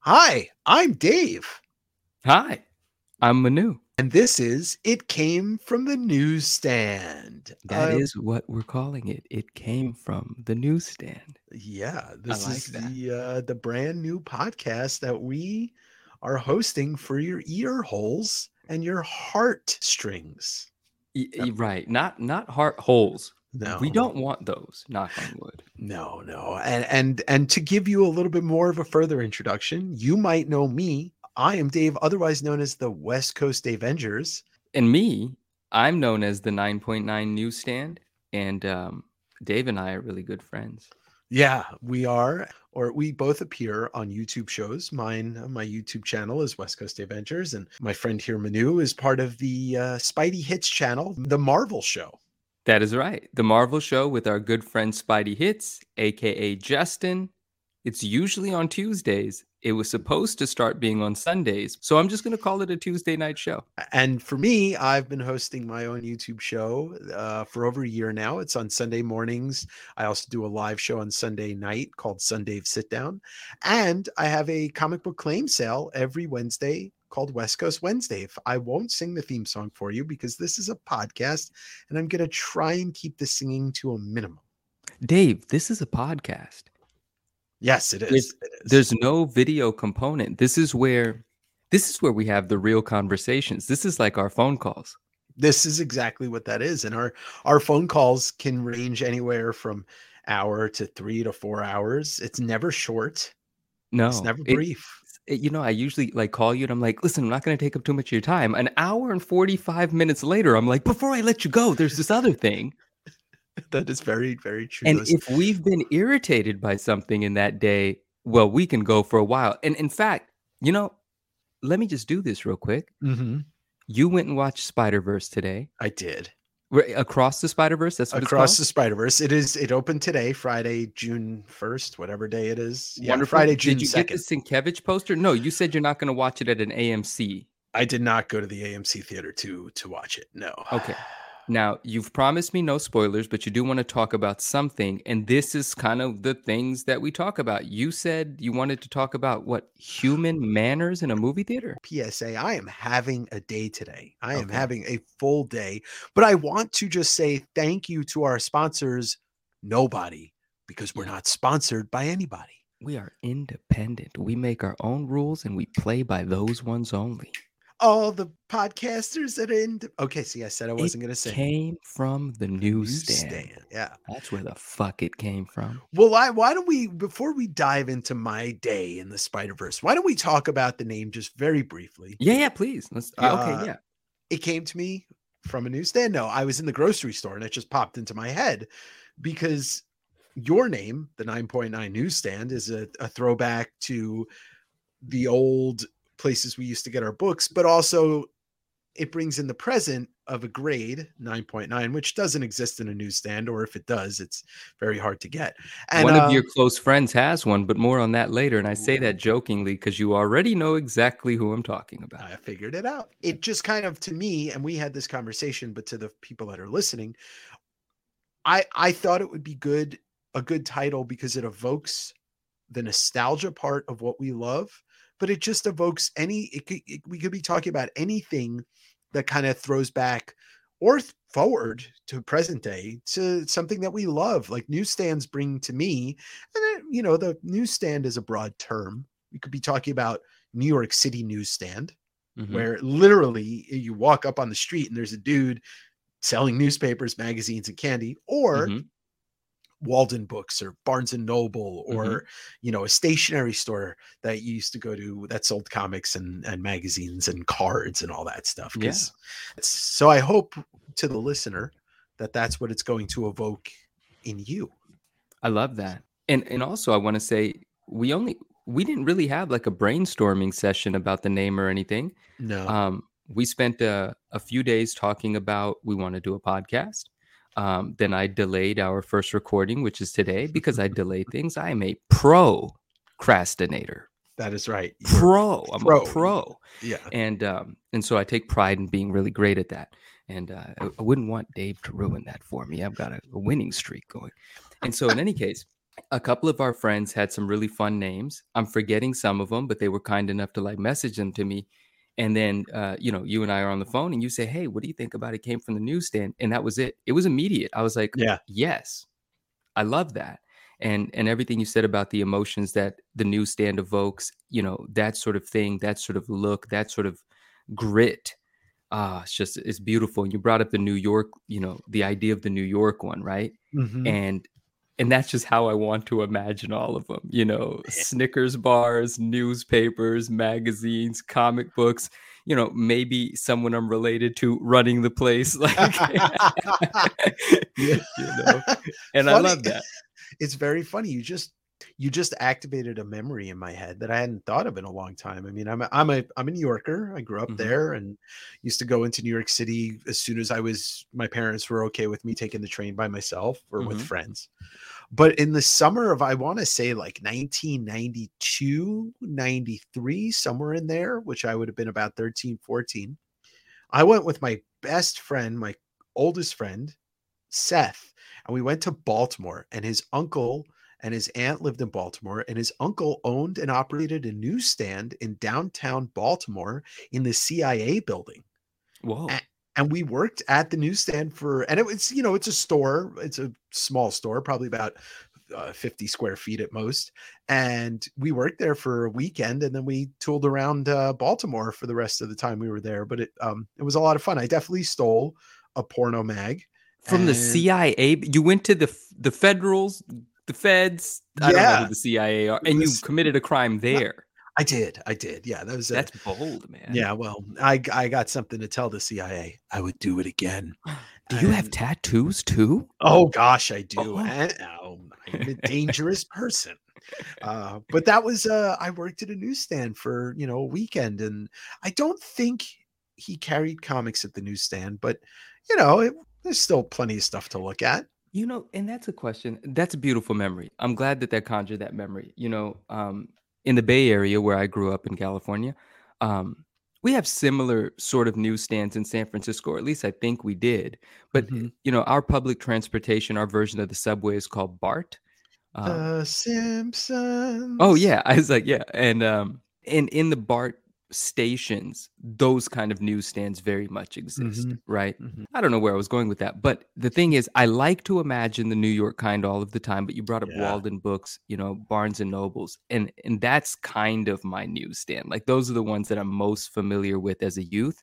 Hi, I'm Dave. Hi, I'm Manu. And this is It Came from the Newsstand. That Uh, is what we're calling it. It came from the newsstand. yeah, this like is that. the uh, the brand new podcast that we are hosting for your ear holes and your heart strings. Y- y- right, not not heart holes. No, We don't want those. Knock on wood. No, no. And and and to give you a little bit more of a further introduction, you might know me. I am Dave, otherwise known as the West Coast Davengers. And me, I'm known as the 9.9 newsstand, and um, Dave and I are really good friends. Yeah, we are, or we both appear on YouTube shows. Mine, uh, my YouTube channel is West Coast Davengers, and my friend here, Manu, is part of the uh, Spidey Hits channel, The Marvel Show. That is right. The Marvel Show with our good friend Spidey Hits, aka Justin. It's usually on Tuesdays. It was supposed to start being on Sundays, so I'm just going to call it a Tuesday night show. And for me, I've been hosting my own YouTube show uh, for over a year now. It's on Sunday mornings. I also do a live show on Sunday night called Sunday Sit Down. And I have a comic book claim sale every Wednesday called West Coast Wednesday. If I won't sing the theme song for you because this is a podcast and I'm going to try and keep the singing to a minimum. Dave, this is a podcast. Yes, it is. There's- It is. There's no video component. This is where this is where we have the real conversations. This is like our phone calls. this is exactly what that is and our our phone calls can range anywhere from hour to 3 to 4 hours it's never short No, it's never brief it- you know, I usually like call you and I'm like, listen, I'm not going to take up too much of your time. An hour and 45 minutes later, I'm like, before I let you go, there's this other thing. that is very very true And if we've been irritated by something in that day, well, we can go for a while. And in fact, you know, let me just do this real quick. Mhm, You went and watched Spider Verse today. i did across the Spider Verse. That's what across the spider verse it is it opened today friday june 1st whatever day it is yeah Wonderful. friday june Did you get 2nd the Sienkiewicz poster? No, you said you're not going to watch it at an AMC. i did not go to the amc theater to to watch it no Okay. Now, you've promised me no spoilers, but you do want to talk about something. And this is kind of the things that we talk about. You said you wanted to talk about what human manners in a movie theater? PSA, I am having a day today. I am having a full day, but I want to just say thank you to our sponsors, Nobody, because we're not sponsored by anybody. We are independent. We make our own rules and we play by those ones only. All the podcasters that are in. Okay, see, I said I wasn't going to say Came from the newsstand. newsstand. Yeah. That's where the fuck it came from. Well, I, why don't we, before we dive into my day in the Spider Verse, why don't we talk about the name just very briefly? Yeah, yeah, please. Let's. yeah, Uh, okay, yeah. it came to me from a newsstand. No, I was in the grocery store and it just popped into my head because your name, the 9.9 newsstand, is a, a throwback to the old places we used to get our books, but also it brings in the present of a grade 9.9, which doesn't exist in a newsstand, or if it does, it's very hard to get. And One of uh, your close friends has one, but more on that later. And I say that jokingly because you already know exactly who I'm talking about. I figured it out. It just kind of to me, and we had this conversation, but to the people that are listening, I I thought it would be good, a good title because it evokes the nostalgia part of what we love, but it just evokes any. It could, it, we could be talking about anything that kind of throws back or th- forward to present day to something that we love. Like newsstands bring to me, and then, you know, the newsstand is a broad term. We could be talking about New York City newsstand Mhm. where literally you walk up on the street and there's a dude selling newspapers, magazines, and candy, or Mhm. Walden Books or Barnes and Noble, or Mhm. you know, a stationery store that you used to go to that sold comics and, and magazines and cards and all that stuff. Yeah. So I hope to the listener that that's what it's going to evoke in you. I love that. And and also I want to say we only we didn't really have like a brainstorming session about the name or anything. No. Um, we spent a, a few days talking about we want to do a podcast. Um, then I delayed our first recording, which is today, because I delay things. I am a pro procrastinator. that is right. You're- Pro. I'm pro. a pro. yeah. and um and so I take pride in being really great at that. And uh, I, I wouldn't want Dave to ruin that for me. I've got a, a winning streak going. And so, in any case, a couple of our friends had some really fun names. I'm forgetting some of them, but they were kind enough to like message them to me. And then, uh, you know, you and I are on the phone and you say, Hey, what do you think about it? Came from the newsstand. And that was it. It was immediate. I was like, Yeah. Yes, I love that. And, and everything you said about the emotions that the newsstand evokes, you know, that sort of thing, that sort of look, that sort of grit. Ah, it's just, it's beautiful. And you brought up the New York, you know, the idea of the New York one, right? Mhm. and and that's just how I want to imagine all of them. You know, Snickers bars, newspapers, magazines, comic books. You know, maybe someone I'm related to running the place, like you know. And I love that. it's very funny. You just you just activated a memory in my head that I hadn't thought of in a long time. I mean, I'm a, I'm a I'm a New Yorker. I grew up Mhm. there and used to go into New York City as soon as I was my parents were okay with me taking the train by myself or with Mhm. friends. But in the summer of I want to say like 1992, 93, somewhere in there, which I would have been about 13, 14. I went with my best friend, my oldest friend, Seth, and we went to Baltimore. And his uncle and his aunt lived in Baltimore, and his uncle owned and operated a newsstand in downtown Baltimore in the CIA building. Whoa. And we worked at the newsstand for, and it was, you know, it's a store, it's a small store, probably about uh, 50 square feet at most. And we worked there for a weekend and then we tooled around uh, Baltimore for the rest of the time we were there. But it, um, it was a lot of fun. I definitely stole a porno mag. From the CIA, you went to the the federals, the feds. I don't know Yeah. who the CIA are, and was- you committed a crime there. I did. I did. Yeah. That was, a, That's bold, man. yeah. Well, I, I got something to tell the CIA. I would do it again. Do you have tattoos too? Oh gosh, I do. Oh. And, oh, I'm a dangerous person. Uh, but that was uh, I worked at a newsstand for you know a weekend, and I don't think he carried comics at the newsstand, but you know it, there's still plenty of stuff to look at. You know, and that's a question. That's a beautiful memory. I'm glad that that conjured that memory. You know, um, in the Bay Area where I grew up in California, um, we have similar sort of newsstands in San Francisco, or at least I think we did. But Mhm. you know, our public transportation, our version of the subway is called BART. Um, the Simpsons. Oh yeah, I was like, yeah, and um, and in the BART stations, those kind of newsstands very much exist, Mhm. right? Mhm. I don't know where I was going with that, but the thing is, I like to imagine the New York kind all of the time. But you brought up Yeah. Walden Books, you know, Barnes and Nobles, and and that's kind of my newsstand. Like those are the ones that I'm most familiar with as a youth,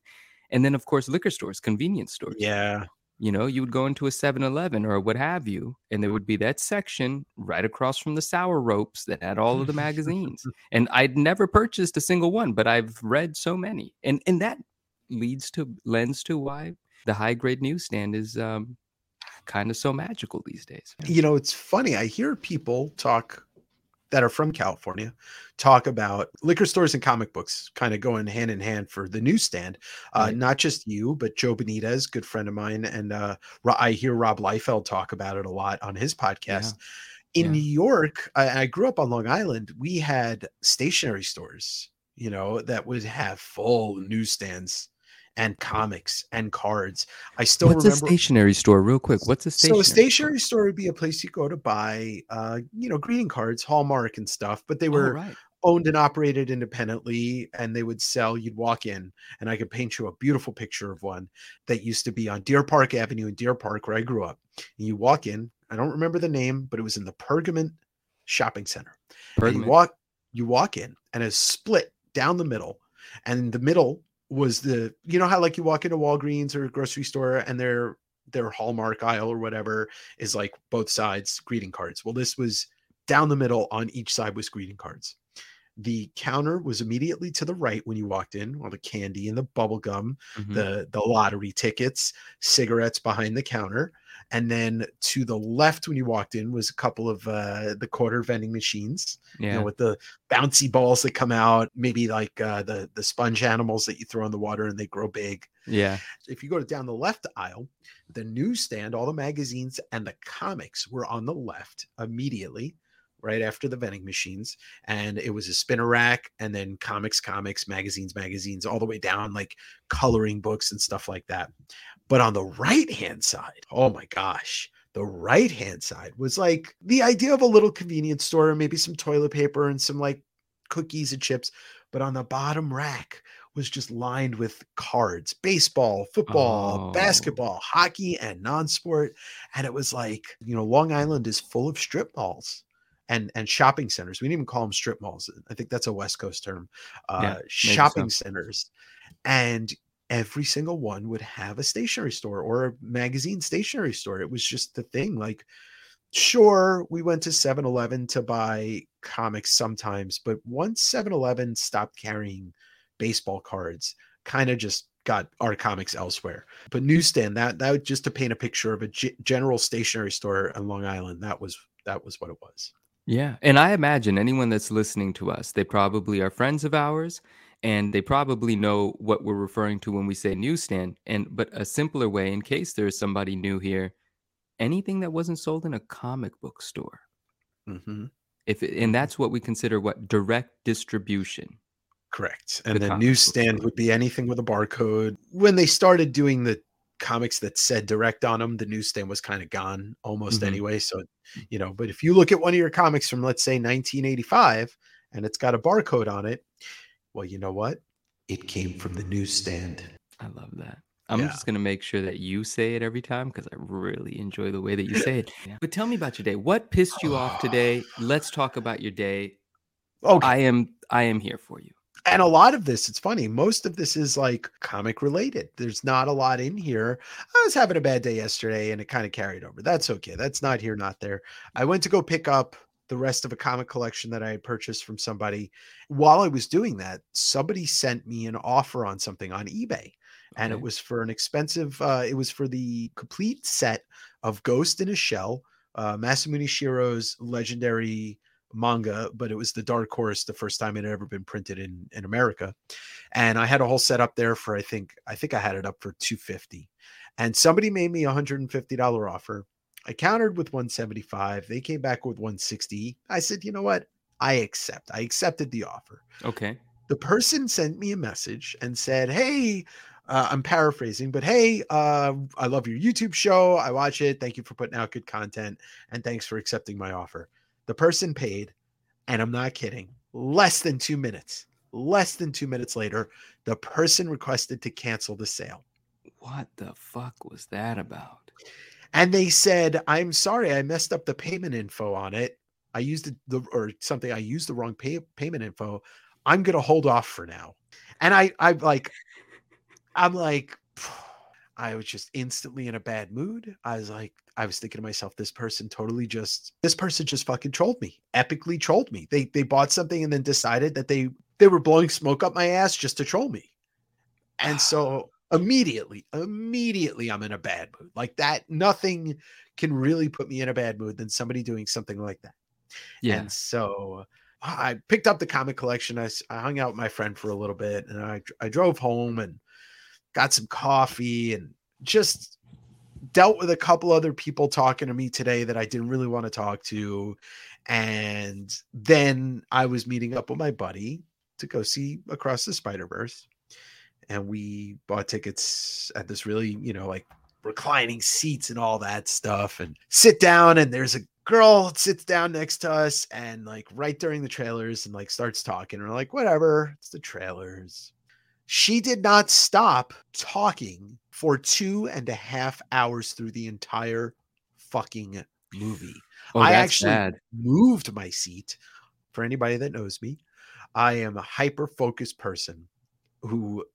and then of course liquor stores, convenience stores. Yeah. You know, you would go into a 7 Eleven or what have you, and there would be that section right across from the sour ropes that had all of the magazines. and I'd never purchased a single one, but I've read so many. And and that leads to lends to why the high grade newsstand is um kind of so magical these days. You know, it's funny. I hear people talk that are from California talk about liquor stores and comic books kind of going hand in hand for the newsstand. Uh, Right. Not just you, but Joe Benitez, good friend of mine, and uh, I hear Rob Liefeld talk about it a lot on his podcast. In Yeah. New York, I, I grew up on Long Island. We had stationery stores, you know, that would have full newsstands and comics and cards. I still What's a stationery store, real quick? What's a stationery? So a stationery store would be a place you go to buy, uh, you know, greeting cards, Hallmark and stuff. But they were Oh, right. owned and operated independently, and they would sell. You'd walk in, and I could paint you a beautiful picture of one that used to be on Deer Park Avenue in Deer Park, where I grew up. And you walk in. I don't remember the name, but it was in the Pergament Shopping Center. And you Pergament. walk, you walk in, and it's split down the middle, and in the middle was the, you know how like you walk into Walgreens or a grocery store, and their their Hallmark aisle or whatever is like both sides greeting cards. Well, this was down the middle on each side was greeting cards. The counter was immediately to the right when you walked in, all the candy and the bubble gum, Mhm. the the lottery tickets, cigarettes behind the counter, and then to the left when you walked in was a couple of uh, the quarter vending machines, you yeah. know, with the bouncy balls that come out, maybe like uh, the the sponge animals that you throw in the water and they grow big. yeah. If you go down the left aisle, the newsstand, all the magazines and the comics were on the left immediately, right after the vending machines. And it was a spinner rack, and then comics, comics, magazines, magazines, all the way down, like coloring books and stuff like that. But on the right hand side, oh my gosh, The right hand side was like the idea of a little convenience store, maybe some toilet paper and some like cookies and chips. But on the bottom rack was just lined with cards baseball, football, Oh. basketball, hockey, and non sport. And it was like, you know, Long Island is full of strip malls. And, and shopping centers. We didn't even call them strip malls. I think that's a West Coast term. Uh, Yeah, shopping so. centers, and every single one would have a stationery store or a magazine stationery store. It was just the thing. Like, sure, we went to 7 Eleven to buy comics sometimes, but once 7 Eleven stopped carrying baseball cards, kind of just got our comics elsewhere. But hmm. newsstand, that that just to paint a picture of a g- general stationery store on Long Island, that was that was what it was. Yeah. And I imagine anyone that's listening to us, they probably are friends of ours and they probably know what we're referring to when we say newsstand. And but a simpler way, in case there's somebody new here, anything that wasn't sold in a comic book store. hmm If and that's what we consider what direct distribution. Correct. And The book newsstand would be anything with a barcode. When they started doing the comics that said direct on them, the newsstand was kind of gone almost Mhm. anyway. So, you know, but if you look at one of your comics from, let's say, 1985, and it's got a barcode on it, well, you know what? It came from the newsstand. I love that. I'm Yeah. just gonna make sure that you say it every time because I really enjoy the way that you say it. But tell me about your day. What pissed you off today? Let's talk about your day. Okay. I am I am here for you. and a lot of this, it's funny, most of this is like comic related. There's not a lot in here. I was having a bad day yesterday and it kind of carried over. That's okay. That's not here, not there. I went to go pick up the rest of a comic collection that I had purchased from somebody. While I was doing that, somebody sent me an offer on something on eBay. And it was for an expensive, uh, it was for the complete set of Ghost in a Shell, uh, Masamune Shirow's legendary manga, but it was the Dark Horse, the first time it had ever been printed in in America. And I had a whole set up there for I think I think I had it up for 250. And somebody made me a $150 offer. I countered with 175. They came back with 160. I said, "You know what? I accept." I accepted the offer. Okay. The person sent me a message and said, "Hey, uh, I'm paraphrasing, but hey, uh, I love your YouTube show. I watch it. Thank you for putting out good content, and thanks for accepting my offer." The person paid, and I'm not kidding. Less than two minutes. Less than two minutes later, the person requested to cancel the sale. What the fuck was that about? And they said, I'm sorry, I messed up the payment info on it. I used it, the or something, I used the wrong pay, payment info. I'm gonna hold off for now. And I I'm like, I'm like, I was just instantly in a bad mood. I was like, I was thinking to myself, this person totally just this person just fucking trolled me, epically trolled me. They they bought something and then decided that they they were blowing smoke up my ass just to troll me. And so immediately, immediately I'm in a bad mood. Like that, nothing can really put me in a bad mood than somebody doing something like that. Yeah. And so I picked up the comic collection. i, I hung out with my friend for a little bit and I, I drove home and got some coffee and just dealt with a couple other people talking to me today that I didn't really want to talk to. And then I was meeting up with my buddy to go see Across the Spider Verse. And we bought tickets at this really, you know, like reclining seats and all that stuff and sit down and there's a girl that sits down next to us and like right during the trailers and like starts talking and we're like whatever it's the trailers. She did not stop talking for two and a half hours through the entire fucking movie. Oh, I actually- bad. moved my seat. For anybody that knows me i am a hyper focused person who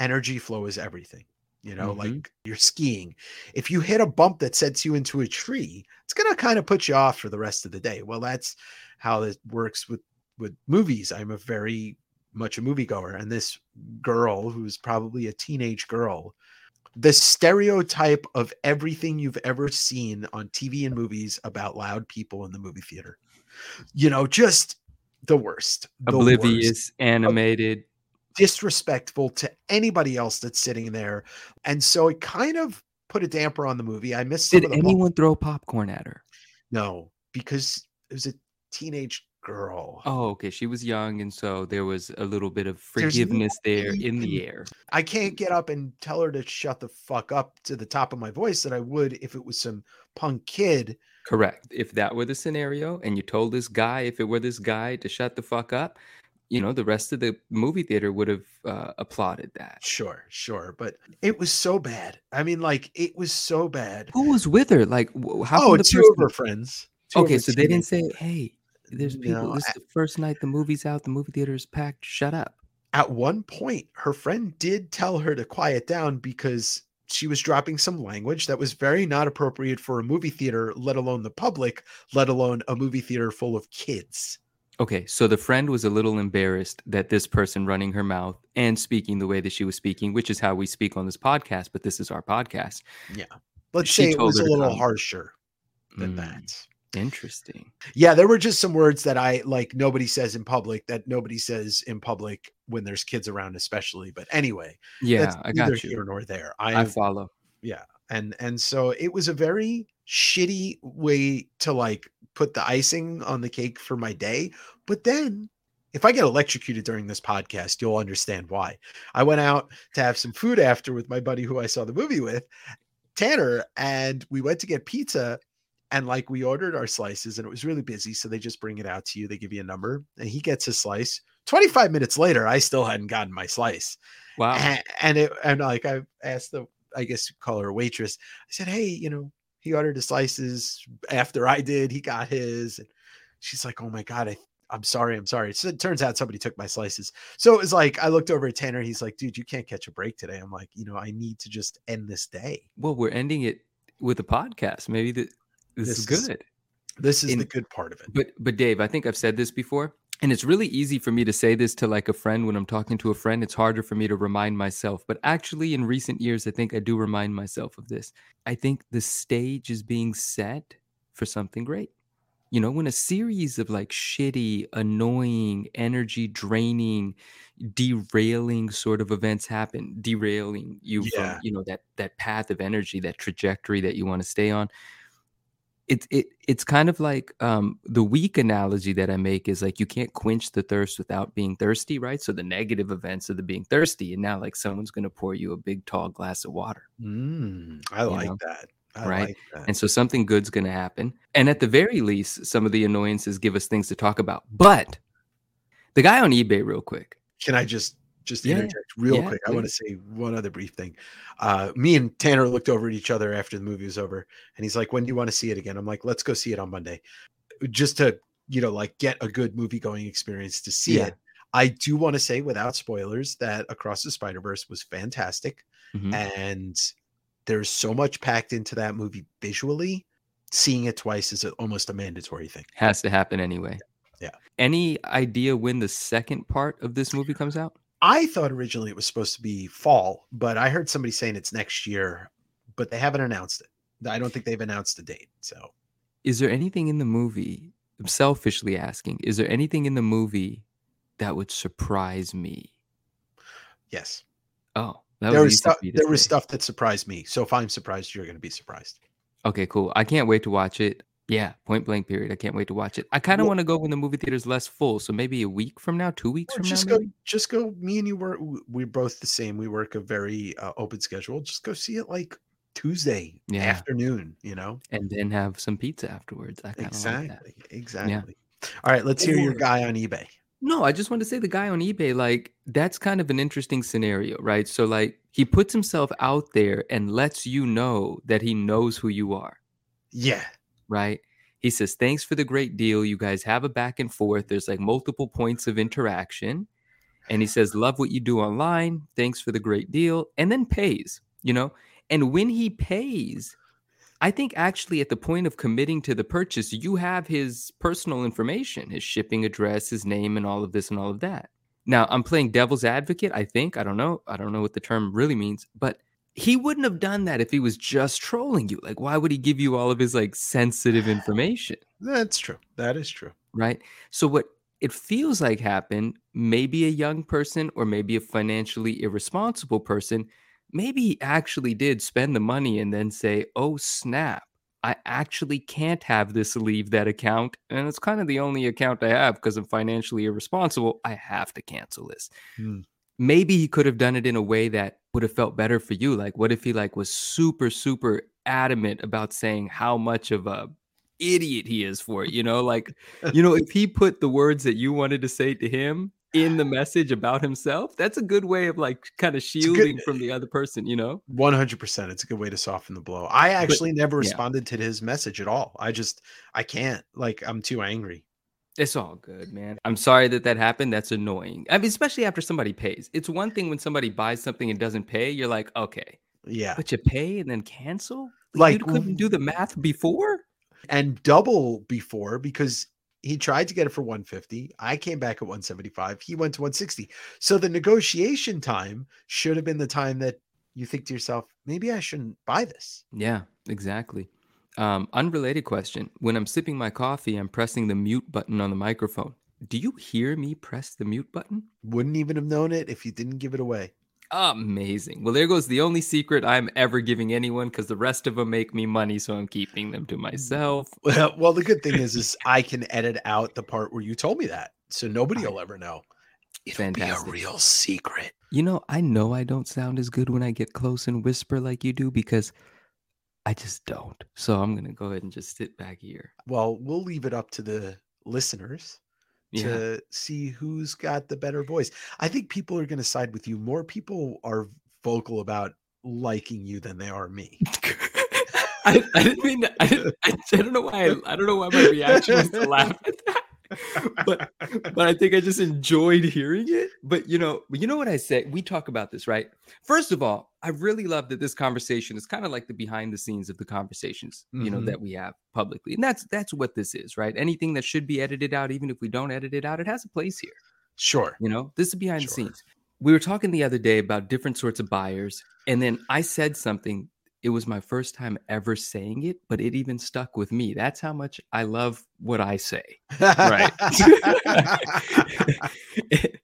energy flow is everything you know Mhm. like you're skiing if you hit a bump that sets you into a tree it's going to kind of put you off for the rest of the day well that's how it works with with movies i'm a very much a moviegoer and this girl who's probably a teenage girl the stereotype of everything you've ever seen on tv and movies about loud people in the movie theater you know just the worst the worst Oblivious, animated. Disrespectful to anybody else that's sitting there. And so it kind of put a damper on the movie. I missed Did of the mo- anyone throw popcorn at her? no, because it was a teenage girl. Oh, okay. She was young, and so there was a little bit of There's no forgiveness there in the air. I can't get up and tell her to shut the fuck up to the top of my voice that I would if it was some punk kid. Correct. If that were the scenario, and you told this guy, if it were this guy, to shut the fuck up, you know, the rest of the movie theater would have uh, applauded that. Sure, sure, but it was so bad. I mean, like it was so bad. Who was with her? Like, how? Oh, the two person- of her friends. Two Okay, so they didn't say, "Hey, there's people. No, this is the first night the movie's out. The movie theater is packed. Shut up." At one point, her friend did tell her to quiet down because she was dropping some language that was very not appropriate for a movie theater, let alone the public, let alone a movie theater full of kids. Okay, so the friend was a little embarrassed that this person running her mouth and speaking the way that she was speaking, which is how we speak on this podcast, but this is our podcast. Yeah. Let's She say it was a little calm- harsher than Mm, that. Interesting. Yeah, there were just some words that I like nobody says in public that nobody says in public when there's kids around, especially. But anyway, Yeah, that's I neither got you. here nor there. I I, follow. yeah, and and so it was a very shitty way to like put the icing on the cake for my day. But then, if I get electrocuted during this podcast, you'll understand why. I went out to have some food after with my buddy who I saw the movie with, Tanner, and we went to get pizza. And like we ordered our slices, and it was really busy, so they just bring it out to you. They give you a number, and he gets his slice. Twenty five minutes later, I still hadn't gotten my slice. Wow. A- and it and like I asked the I guess you call her a waitress. I said, Hey, you know, he ordered the slices after I did, he got his. And she's like, Oh my god, I I'm sorry, I'm sorry. So it turns out somebody took my slices. So it was like I looked over at Tanner, he's like, dude, you can't catch a break today. I'm like, you know, I need to just end this day. Well, we're ending it with a podcast. Maybe the, this, This is is- good. This is In- the good part of it. But but Dave, I think I've said this before, and it's really easy for me to say this to like a friend when I'm talking to a friend. It's harder for me to remind myself. But actually, in recent years, I think I do remind myself of this. I think the stage is being set for something great. You know, when a series of like shitty, annoying, energy draining, derailing sort of events happen, derailing you Yeah. from, you know, that that path of energy, that trajectory that you want to stay on it's it it's kind of like um the weak analogy that I make is like you can't quench the thirst without being thirsty, right? So the negative events of the being thirsty, and now like someone's gonna pour you a big tall glass of water. Mm, I like know, that. I right? like that. And so something good's gonna happen. And at the very least, some of the annoyances give us things to talk about. But the guy on eBay, real quick. Can I just just Yeah, interject real yeah, quick? I want to say one other brief thing. Uh, me and Tanner looked over at each other after the movie was over, and he's like, "When do you want to see it again?" I'm like, "Let's go see it on Monday," just to you know, like get a good movie going experience to see Yeah. it. I do want to say, without spoilers, that Across the Spider Verse was fantastic, Mhm. and there's so much packed into that movie visually. Seeing it twice is almost a mandatory thing. Has to happen anyway. Yeah. Any idea when the second part of this movie comes out? I thought originally it was supposed to be fall, but I heard somebody saying it's next year, but they haven't announced it. I don't think they've announced a date. So Is there anything in the movie? I'm selfishly asking, is there anything in the movie that would surprise me? yes, Oh, that there was was easy stuff. for you There was stuff that surprised me. So if I'm surprised, you're going to be surprised. Okay, cool. I can't wait to watch it. Yeah, point blank period. I can't wait to watch it. I kind of Well- want to go when the movie theater's less full. So maybe a week from now, two weeks from just now, Just go. Just go. Me and you were. We're both the same. We work a very uh, open schedule. Just go see it like Tuesday Yeah. afternoon. You know and then have some pizza afterwards. I of like that. exactly. Exactly. All right. Let's hear your guy on eBay. No, I just want to say the guy on eBay, like, that's kind of an interesting scenario, right? So, like, he puts himself out there and lets you know that he knows who you are, Yeah. Right? He says, Thanks for the great deal. You guys have a back and forth. There's like multiple points of interaction. And he says, Love what you do online. Thanks for the great deal. And then pays, you know? And when he pays, I think actually at the point of committing to the purchase, you have his personal information, his shipping address, his name, and all of this and all of that. Now, I'm playing devil's advocate, I think. I don't know. I don't know what the term really means, but he wouldn't have done that if he was just trolling you. Like, why would he give you all of his like sensitive information? That's true. That is true. Right. So, what it feels like happened, maybe a young person or maybe a financially irresponsible person, maybe he actually did spend the money and then say, oh, snap. I actually can't have this leave that account. And it's kind of the only account I have because I'm financially irresponsible. I have to cancel this. Hmm. Maybe he could have done it in a way that would have felt better for you. Like, what if he like was super, super adamant about saying how much of a idiot he is for it? You know, like, you know, if he put the words that you wanted to say to him in the message about himself, that's a good way of like kind of good- shielding from the other person, you know? 100% it's a good way to soften the blow i actually never yeah. responded to his message at all i just i can't like i'm too angry It's all good, man. I'm sorry that that happened. That's annoying. I mean, especially after somebody pays. It's one thing when somebody buys something and doesn't pay. You're like, okay, yeah but you pay and then cancel. Like, you couldn't do the math before. and double before because he tried to get it for 150 i came back at 175 he went to 160 so the negotiation time should have been the time that you think to yourself maybe i shouldn't buy this Yeah, exactly. Um, unrelated question. When I'm sipping my coffee, I'm pressing the mute button on the microphone. Do you hear me press the mute button? wouldn't even have known it if you didn't give it away Amazing. Well, there goes the only secret I'm ever giving anyone because the rest of them make me money, so I'm keeping them to myself. well well, the good thing is is i can edit out the part where you told me that so nobody will ever know it'll be a real secret You know, I know I don't sound as good when I get close and whisper like you do because I just don't. So I'm gonna go ahead and just sit back here. well we'll leave it up to the listeners Yeah. to see who's got the better voice. I think people are going to side with you. More people are vocal about liking you than they are me. I, I didn't mean to- I, didn't, I, I don't know why I, I don't know why my reaction was to laugh at that. But but I think I just enjoyed hearing it. But you know, you know what I say? We talk about this, right? First of all, I really love that this conversation is kind of like the behind the scenes of the conversations, you know, Mhm. that we have publicly. And that's that's what this is, right? Anything that should be edited out, even if we don't edit it out, it has a place here. Sure. You know, this is behind the scenes. We were talking the other day about different sorts of buyers, and then I said something. It was my first time ever saying it, but it even stuck with me. That's how much I love what I say. Right.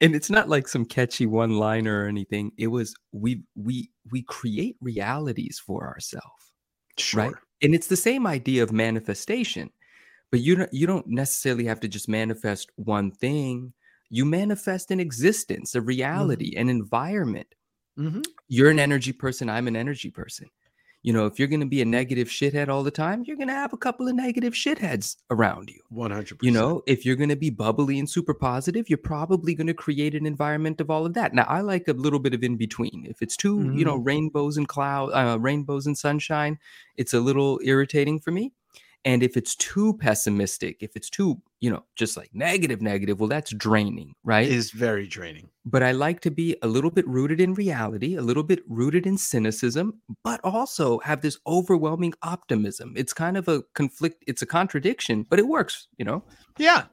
and it's not like some catchy one liner or anything. It was we we we create realities for ourselves sure. right and it's the same idea of manifestation but you don't you don't necessarily have to just manifest one thing you manifest an existence a mm-hmm. reality an environment Mhm. you're an energy person i'm an energy person. You know if you're going to be a negative shithead all the time you're going to have a couple of negative shitheads around you. 100%. you know if you're going to be bubbly and super positive you're probably going to create an environment of all of that. Now i like a little bit of in between if it's too you know rainbows and cloud uh, rainbows and sunshine it's a little irritating for me and if it's too pessimistic if it's too you know just like negative negative well that's draining right is very draining. but I like to be a little bit rooted in reality, a little bit rooted in cynicism, but also have this overwhelming optimism. It's kind of a conflict, it's a contradiction, but it works, you know? Yeah.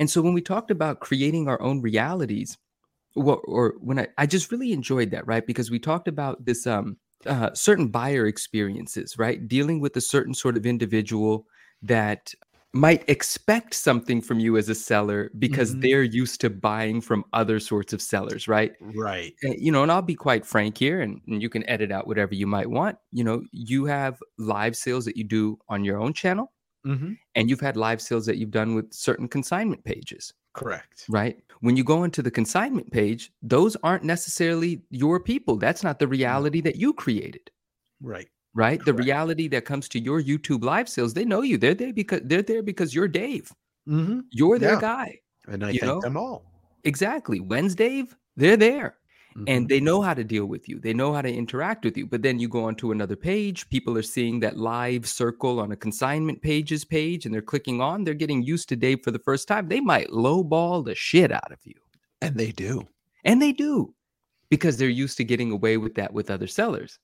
And so when we talked about creating our own realities, well, or when I, I just really enjoyed that, right? Because we talked about this um uh, certain buyer experiences, right? Dealing with a certain sort of individual that might expect something from you as a seller because Mhm. they're used to buying from other sorts of sellers, right? Right. Uh, you know, and I'll be quite frank here, and, and you can edit out whatever you might want. You know, you have live sales that you do on your own channel, hmm and you've had live sales that you've done with certain consignment pages Correct. right? When you go into the consignment page, those aren't necessarily your people. That's not the reality that you created, Right. right? The reality that comes to your YouTube live sales, they know you. They're there because they're there because you're Dave. Mm-hmm. You're their Yeah. guy. And I You thank know? them all. Exactly. When's Dave? They're there. And Mhm. they know how to deal with you. They know how to interact with you. But then you go onto another page, people are seeing that live circle on a consignment pages page and they're clicking on, they're getting used to Dave for the first time. They might lowball the shit out of you. and they do. And they do because they're used to getting away with that with other sellers.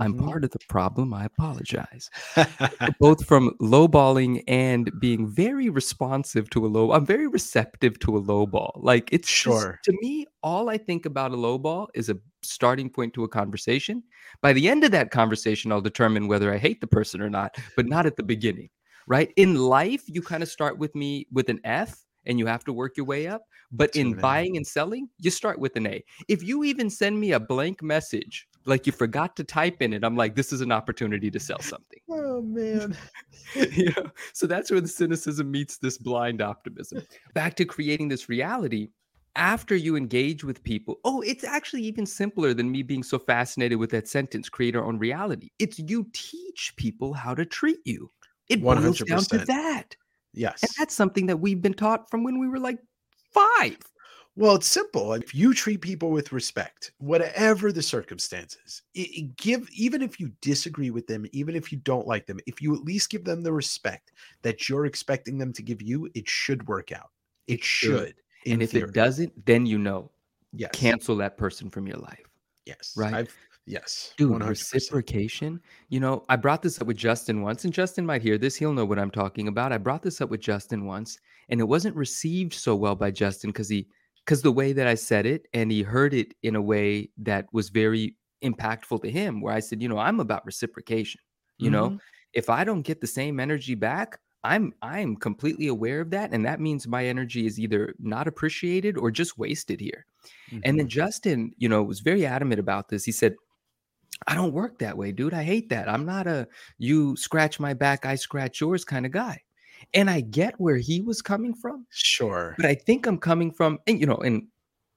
I'm Mhm. part of the problem. I apologize. Both from lowballing and being very responsive to a low. I'm very receptive to a lowball. Like it's just- Sure. to me, all I think about a lowball is a starting point to a conversation. By the end of that conversation, I'll determine whether I hate the person or not, but not at the beginning. Right? In life, you kind of start with me with an F and you have to work your way up. But To in buying and selling, you start with an A. If you even send me a blank message like you forgot to type in it. I'm like, this is an opportunity to sell something. Oh man. you know? So that's where the cynicism meets this blind optimism. Back to creating this reality. After you engage with people, oh, it's actually even simpler than me being so fascinated with that sentence create our own reality. It's you teach people how to treat you. It boils down to that. Yes. And that's something that we've been taught from when we were like five. Well, it's simple. If you treat people with respect, whatever the circumstances, i- i- give even if you disagree with them, even if you don't like them, if you at least give them the respect that you're expecting them to give you, it should work out. It should. should. and if theory. it doesn't, then you know, yes, cancel that person from your life. yes, right? I've, yes, Dude, 100%. reciprocation. You know, I brought this up with Justin once, and Justin might hear this. He'll know what I'm talking about. I brought this up with Justin once, and it wasn't received so well by Justin because he, because the way that I said it, and he heard it in a way that was very impactful to him. Where I said, you know, I'm about reciprocation. You know, Mhm. if I don't get the same energy back, I'm I'm completely aware of that, and that means my energy is either not appreciated or just wasted here. And then Mhm. Justin, you know, was very adamant about this. He said, I don't work that way, dude. I hate that. I'm not a you scratch my back, I scratch yours kind of guy. And I get where he was coming from, sure, but I think I'm coming from, and you know, and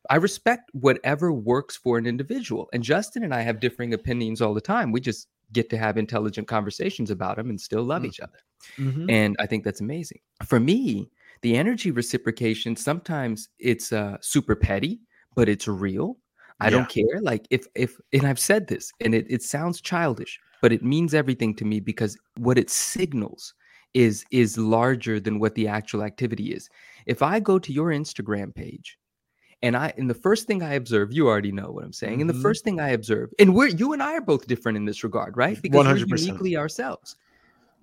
I respect whatever works for an individual. And Justin and I have differing opinions all the time. We just get to have intelligent conversations about them and still love Mm. each other. Mhm. And I think that's amazing. For me, the energy reciprocation, sometimes it's uh, super petty, but it's real. I don't care. Like if if and I've said this and it, it sounds childish, but it means everything to me because what it signals is is larger than what the actual activity is. If I go to your Instagram page and I and the first thing I observe, you already know what I'm saying. And the Mhm. first thing I observe, and we're you and I are both different in this regard, right? Because we're uniquely ourselves.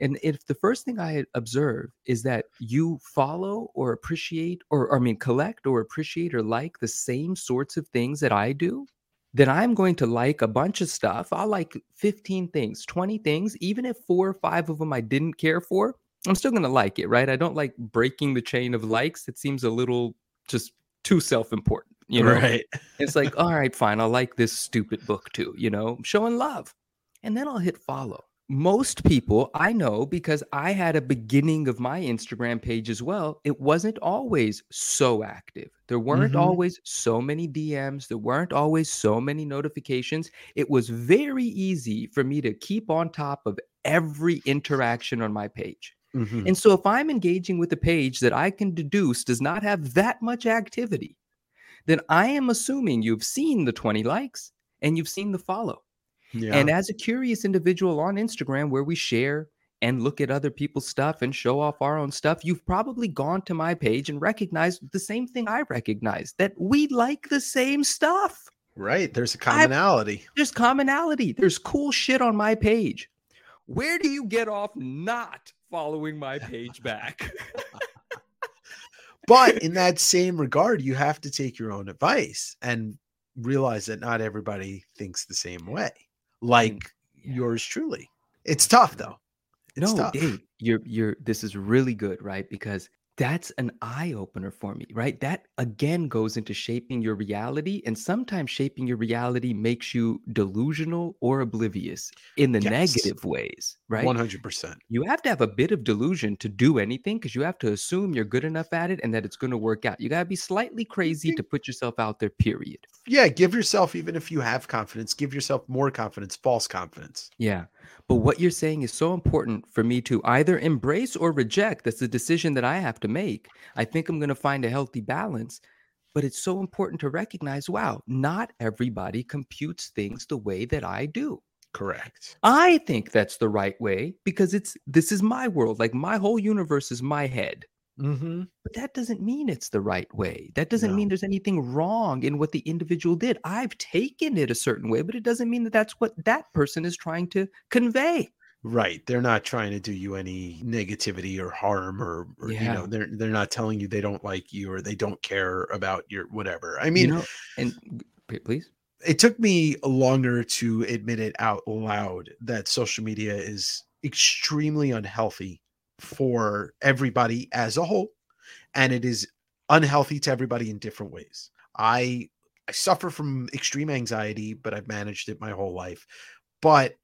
And if the first thing I observe is that you follow or appreciate, or, or I mean, collect or appreciate or like the same sorts of things that I do, then I'm going to like a bunch of stuff. I'll like 15 things, 20 things, even if four or five of them I didn't care for, I'm still going to like it, right? I don't like breaking the chain of likes. It seems a little just too self important, you know? right. It's like, all right, fine. I'll like this stupid book too, you know, showing love. And then I'll hit follow. Most people I know because I had a beginning of my Instagram page as well. It wasn't always so active. There weren't Mhm. always so many DMs. There weren't always so many notifications. It was very easy for me to keep on top of every interaction on my page. Mhm. And so if I'm engaging with a page that I can deduce does not have that much activity, then I am assuming you've seen the 20 likes and you've seen the follow. Yeah. And as a curious individual on Instagram where we share and look at other people's stuff and show off our own stuff, you've probably gone to my page and recognized the same thing I recognize that we like the same stuff. right. There's a commonality. There's commonality. There's cool shit on my page. Where do you get off not following my page back? but in that same regard, you have to take your own advice and realize that not everybody thinks the same way, like mm, Yeah. yours truly. It's tough though. It's no, tough. Dave, you're you're this is really good, right? Because that's an eye opener for me, right? That again goes into shaping your reality, and sometimes shaping your reality makes you delusional or oblivious in the Yes. negative ways, right? One hundred percent. You have to have a bit of delusion to do anything because you have to assume you're good enough at it and that it's going to work out. You got to be slightly crazy to put yourself out there, period. Yeah, give yourself even if you have confidence, give yourself more confidence, false confidence. Yeah. But what you're saying is so important for me to either embrace or reject. That's the decision that I have to make. I think I'm going to find a healthy balance. But it's so important to recognize wow, not everybody computes things the way that I do. Correct. I think that's the right way because it's this is my world. Like my whole universe is my head. Mm-hmm. But that doesn't mean it's the right way. That doesn't No. mean there's anything wrong in what the individual did. I've taken it a certain way, but it doesn't mean that that's what that person is trying to convey. Right. They're not trying to do you any negativity or harm or, or you know, they're they're not telling you they don't like you or they don't care about your whatever. I mean, you know, and please. it took me longer to admit it out loud that social media is extremely unhealthy for everybody as a whole and it is unhealthy to everybody in different ways i I suffer from extreme anxiety, but I've managed it my whole life. But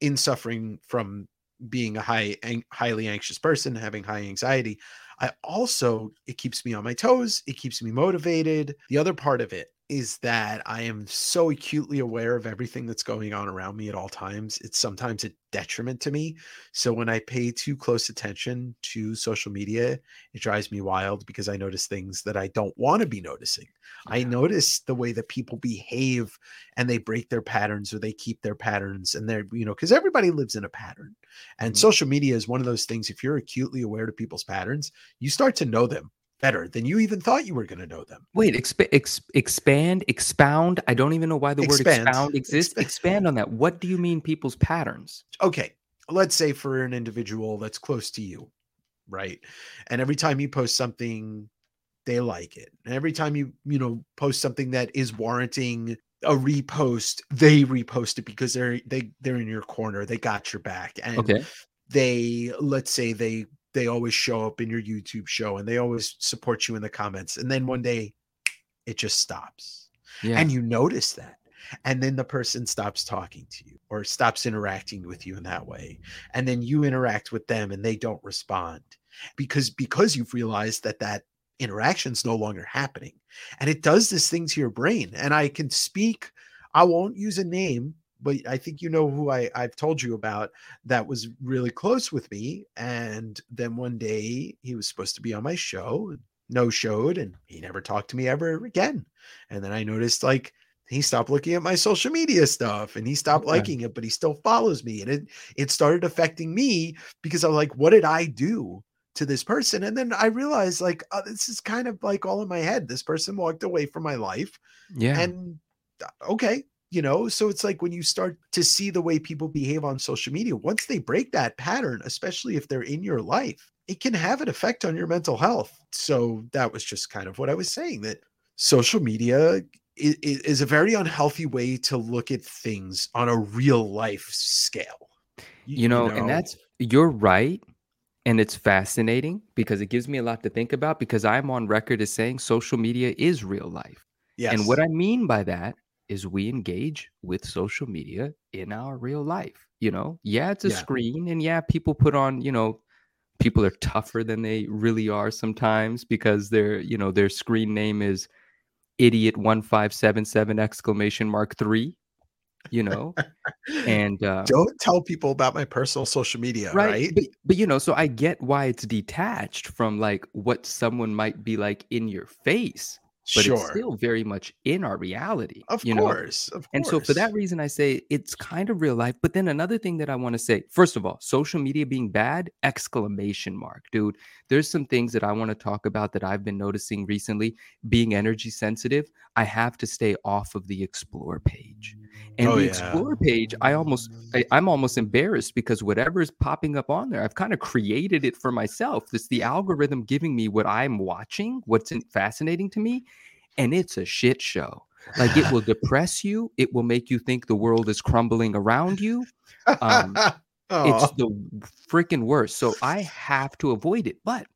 in suffering from being a high an- highly anxious person, having high anxiety, I also it keeps me on my toes, it keeps me motivated. The other part of it is that I am so acutely aware of everything that's going on around me at all times. It's sometimes a detriment to me. So when I pay too close attention to social media, it drives me wild because I notice things that I don't want to be noticing. Yeah. I notice the way that people behave and they break their patterns or they keep their patterns and they're, you know, because everybody lives in a pattern. And mm-hmm. social media is one of those things. If you're acutely aware to people's patterns, you start to know them better than you even thought you were going to know them. Wait, exp- ex- expand, expound. I don't even know why the expand. word expound exists. Expand. expand on that. What do you mean people's patterns? Okay. Let's say for an individual that's close to you, right? And every time you post something, they like it. And every time you, you know, post something that is warranting a repost, they repost it because they're they they're in your corner. They got your back. And okay. they let's say they they always show up in your YouTube show and they always support you in the comments. And then one day it just stops. Yeah. And you notice that. And then the person stops talking to you or stops interacting with you in that way. And then you interact with them and they don't respond because because you've realized that that interaction is no longer happening. And it does this thing to your brain. And I can speak, I won't use a name but I think you know who I, I've told you about that was really close with me. And then one day he was supposed to be on my show, no showed, and he never talked to me ever again. And then I noticed like he stopped looking at my social media stuff and he stopped okay. liking it, but he still follows me. And it it started affecting me because I was like, what did I do to this person? And then I realized like oh, this is kind of like all in my head. This person walked away from my life. Yeah. And uh, okay, you know so it's like when you start to see the way people behave on social media once they break that pattern especially if they're in your life it can have an effect on your mental health. So that was just kind of what i was saying that social media is, is a very unhealthy way to look at things on a real life scale you, you, know, know? and that's you're right and it's fascinating because it gives me a lot to think about because i'm on record as saying social media is real life. Yes. And what I mean by that is we engage with social media in our real life. You know, yeah, it's a yeah. screen, and yeah, people put on, you know, people are tougher than they really are sometimes because their, you know, their screen name is idiot one five seven seven exclamation mark three. You know, and uh, don't tell people about my personal social media, right? right? But, but you know, so I get why it's detached from like what someone might be like in your face but sure. it's still very much in our reality. Of you course, know? of course. And so for that reason, I say it's kind of real life. But then another thing that I want to say, first of all, social media being bad, exclamation mark, dude. There's some things that I want to talk about that I've been noticing recently. Being energy sensitive, I have to stay off of the explore page. And oh, the yeah. explore page, I almost I, I'm almost embarrassed because whatever is popping up on there, I've kind of created it for myself. It's the algorithm giving me what I'm watching, what's fascinating to me, and it's a shit show. Like it will depress you. It will make you think the world is crumbling around you. Um, it's the freaking worst. So I have to avoid it. But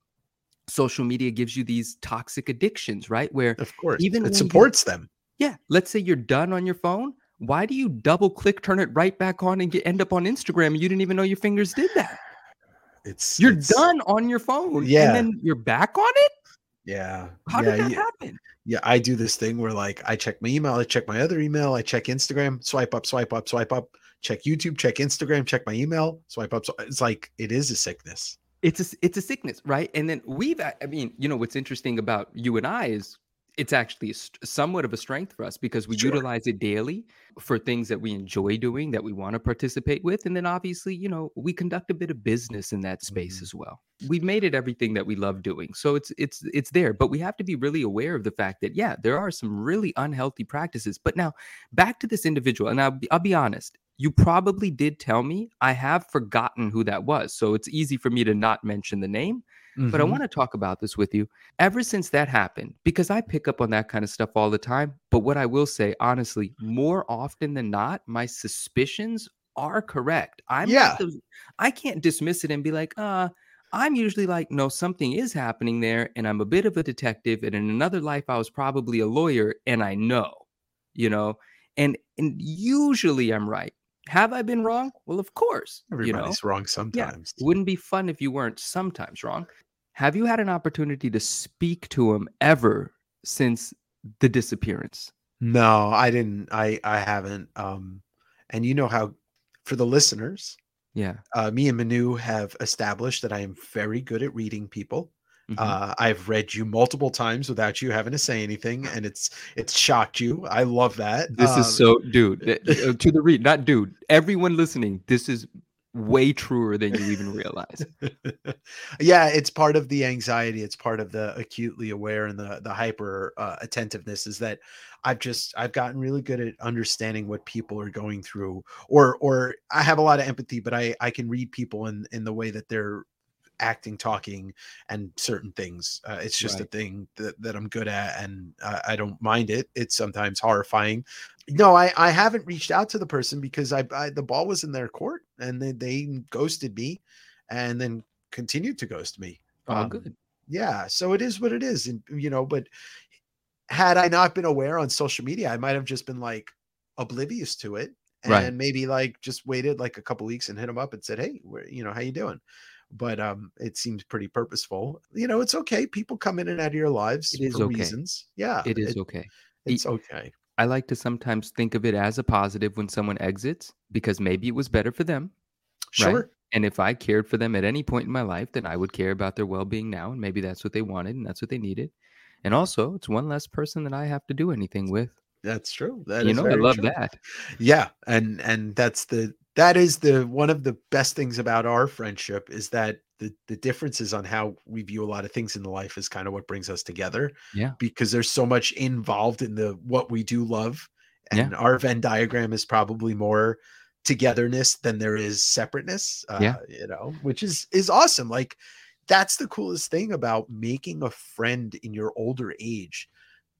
social media gives you these toxic addictions, right? Where of course even it supports them. Yeah. Let's say you're done on your phone why do you double click, turn it right back on, and get, end up on Instagram? You didn't even know your fingers did that. It's you're it's, done on your phone, yeah, and then you're back on it. Yeah. How yeah, did that yeah. happen? Yeah, I do this thing where like I check my email, I check my other email, I check Instagram, swipe up, swipe up, swipe up, check YouTube, check Instagram, check my email, swipe up. So it's like it is a sickness. It's a it's a sickness, right? And then we've I mean, you know what's interesting about you and I is it's actually somewhat of a strength for us because we sure. utilize it daily for things that we enjoy doing that we want to participate with and then obviously you know we conduct a bit of business in that space mm-hmm. as well we've made it everything that we love doing so it's it's it's there but we have to be really aware of the fact that yeah there are some really unhealthy practices but now back to this individual and I'll be, I'll be honest you probably did tell me i have forgotten who that was so it's easy for me to not mention the name Mm-hmm. But I mm-hmm. want to talk about this with you. Ever since that happened, because I pick up on that kind of stuff all the time. But what I will say, honestly, more often than not, my suspicions are correct. I'm yeah. Those, I can't dismiss it and be like, uh, I'm usually like, no, something is happening there, and I'm a bit of a detective. And in another life, I was probably a lawyer, and I know. you know, and and usually I'm right. Have I been wrong? Well, of course. Everybody's you know? wrong sometimes. Yeah. Wouldn't be fun if you weren't sometimes wrong. Have you had an opportunity to speak to him ever since the disappearance? No, I didn't. I I haven't. Um, and you know how, for the listeners, Yeah. uh, me and Manu have established that I am very good at reading people. Mhm. Uh, I've read you multiple times without you having to say anything, and it's it's shocked you. I love that. This Um, is so, dude. uh, uh, to the read, not dude. Everyone listening, this is way truer than you even realize. yeah, it's part of the anxiety. It's part of the acutely aware and the the hyper uh, attentiveness. Is that I've just I've gotten really good at understanding what people are going through, or or I have a lot of empathy, but I I can read people in in the way that they're acting, talking, and certain things. Uh, it's just Right. a thing that, that I'm good at, and uh, I don't mind it. It's sometimes horrifying. No, I I haven't reached out to the person because I, I the ball was in their court, and they they ghosted me, and then continued to ghost me. Oh, Um, good. Yeah, so it is what it is, and you know, but had I not been aware on social media, I might have just been like oblivious to it, and Right. maybe like just waited like a couple weeks and hit him up and said, "Hey, where, you know, how you doing?" But um, it seems pretty purposeful. You know, it's okay. People come in and out of your lives It is for okay. reasons. Yeah, It is okay. It's okay. I like to sometimes think of it as a positive when someone exits because maybe it was better for them. Right. Sure. And if I cared for them at any point in my life, then I would care about their well being now. And maybe that's what they wanted and that's what they needed. And also, it's one less person that I have to do anything with. That's true. That you know, I love true. that. Yeah, and and that's the that is the one of the best things about our friendship is that the the differences on how we view a lot of things in the life is kind of what brings us together. Yeah. because there's so much involved in the what we do love, Yeah. and our Venn diagram is probably more togetherness than there is separateness. Uh, Yeah. you know, which is is awesome. Like that's the coolest thing about making a friend in your older age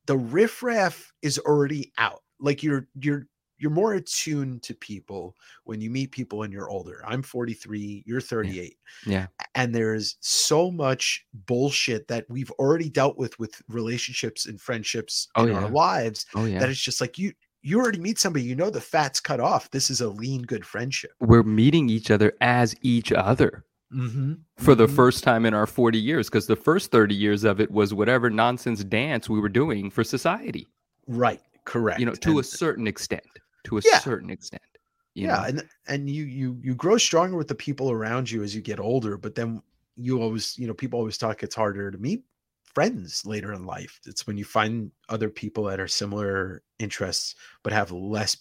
the riffraff is already out. Like you're you're you're more attuned to people when you meet people and you're older. I'm 43, you're 38. Yeah. And there's so much bullshit that we've already dealt with with relationships and friendships Oh, in our lives Oh, yeah. that it's just like you you already meet somebody, you know the fat's cut off. This is a lean good friendship. We're meeting each other as each other Mm-hmm. for the Mhm. first time in our 40 years because the first 30 years of it was whatever nonsense dance we were doing for society, right, correct. you know, to a certain extent. To a Yeah. certain extent. You yeah know? and and you you you grow stronger with the people around you as you get older but then you always you know people always talk it's harder to meet friends later in life it's when you find other people that are similar interests but have less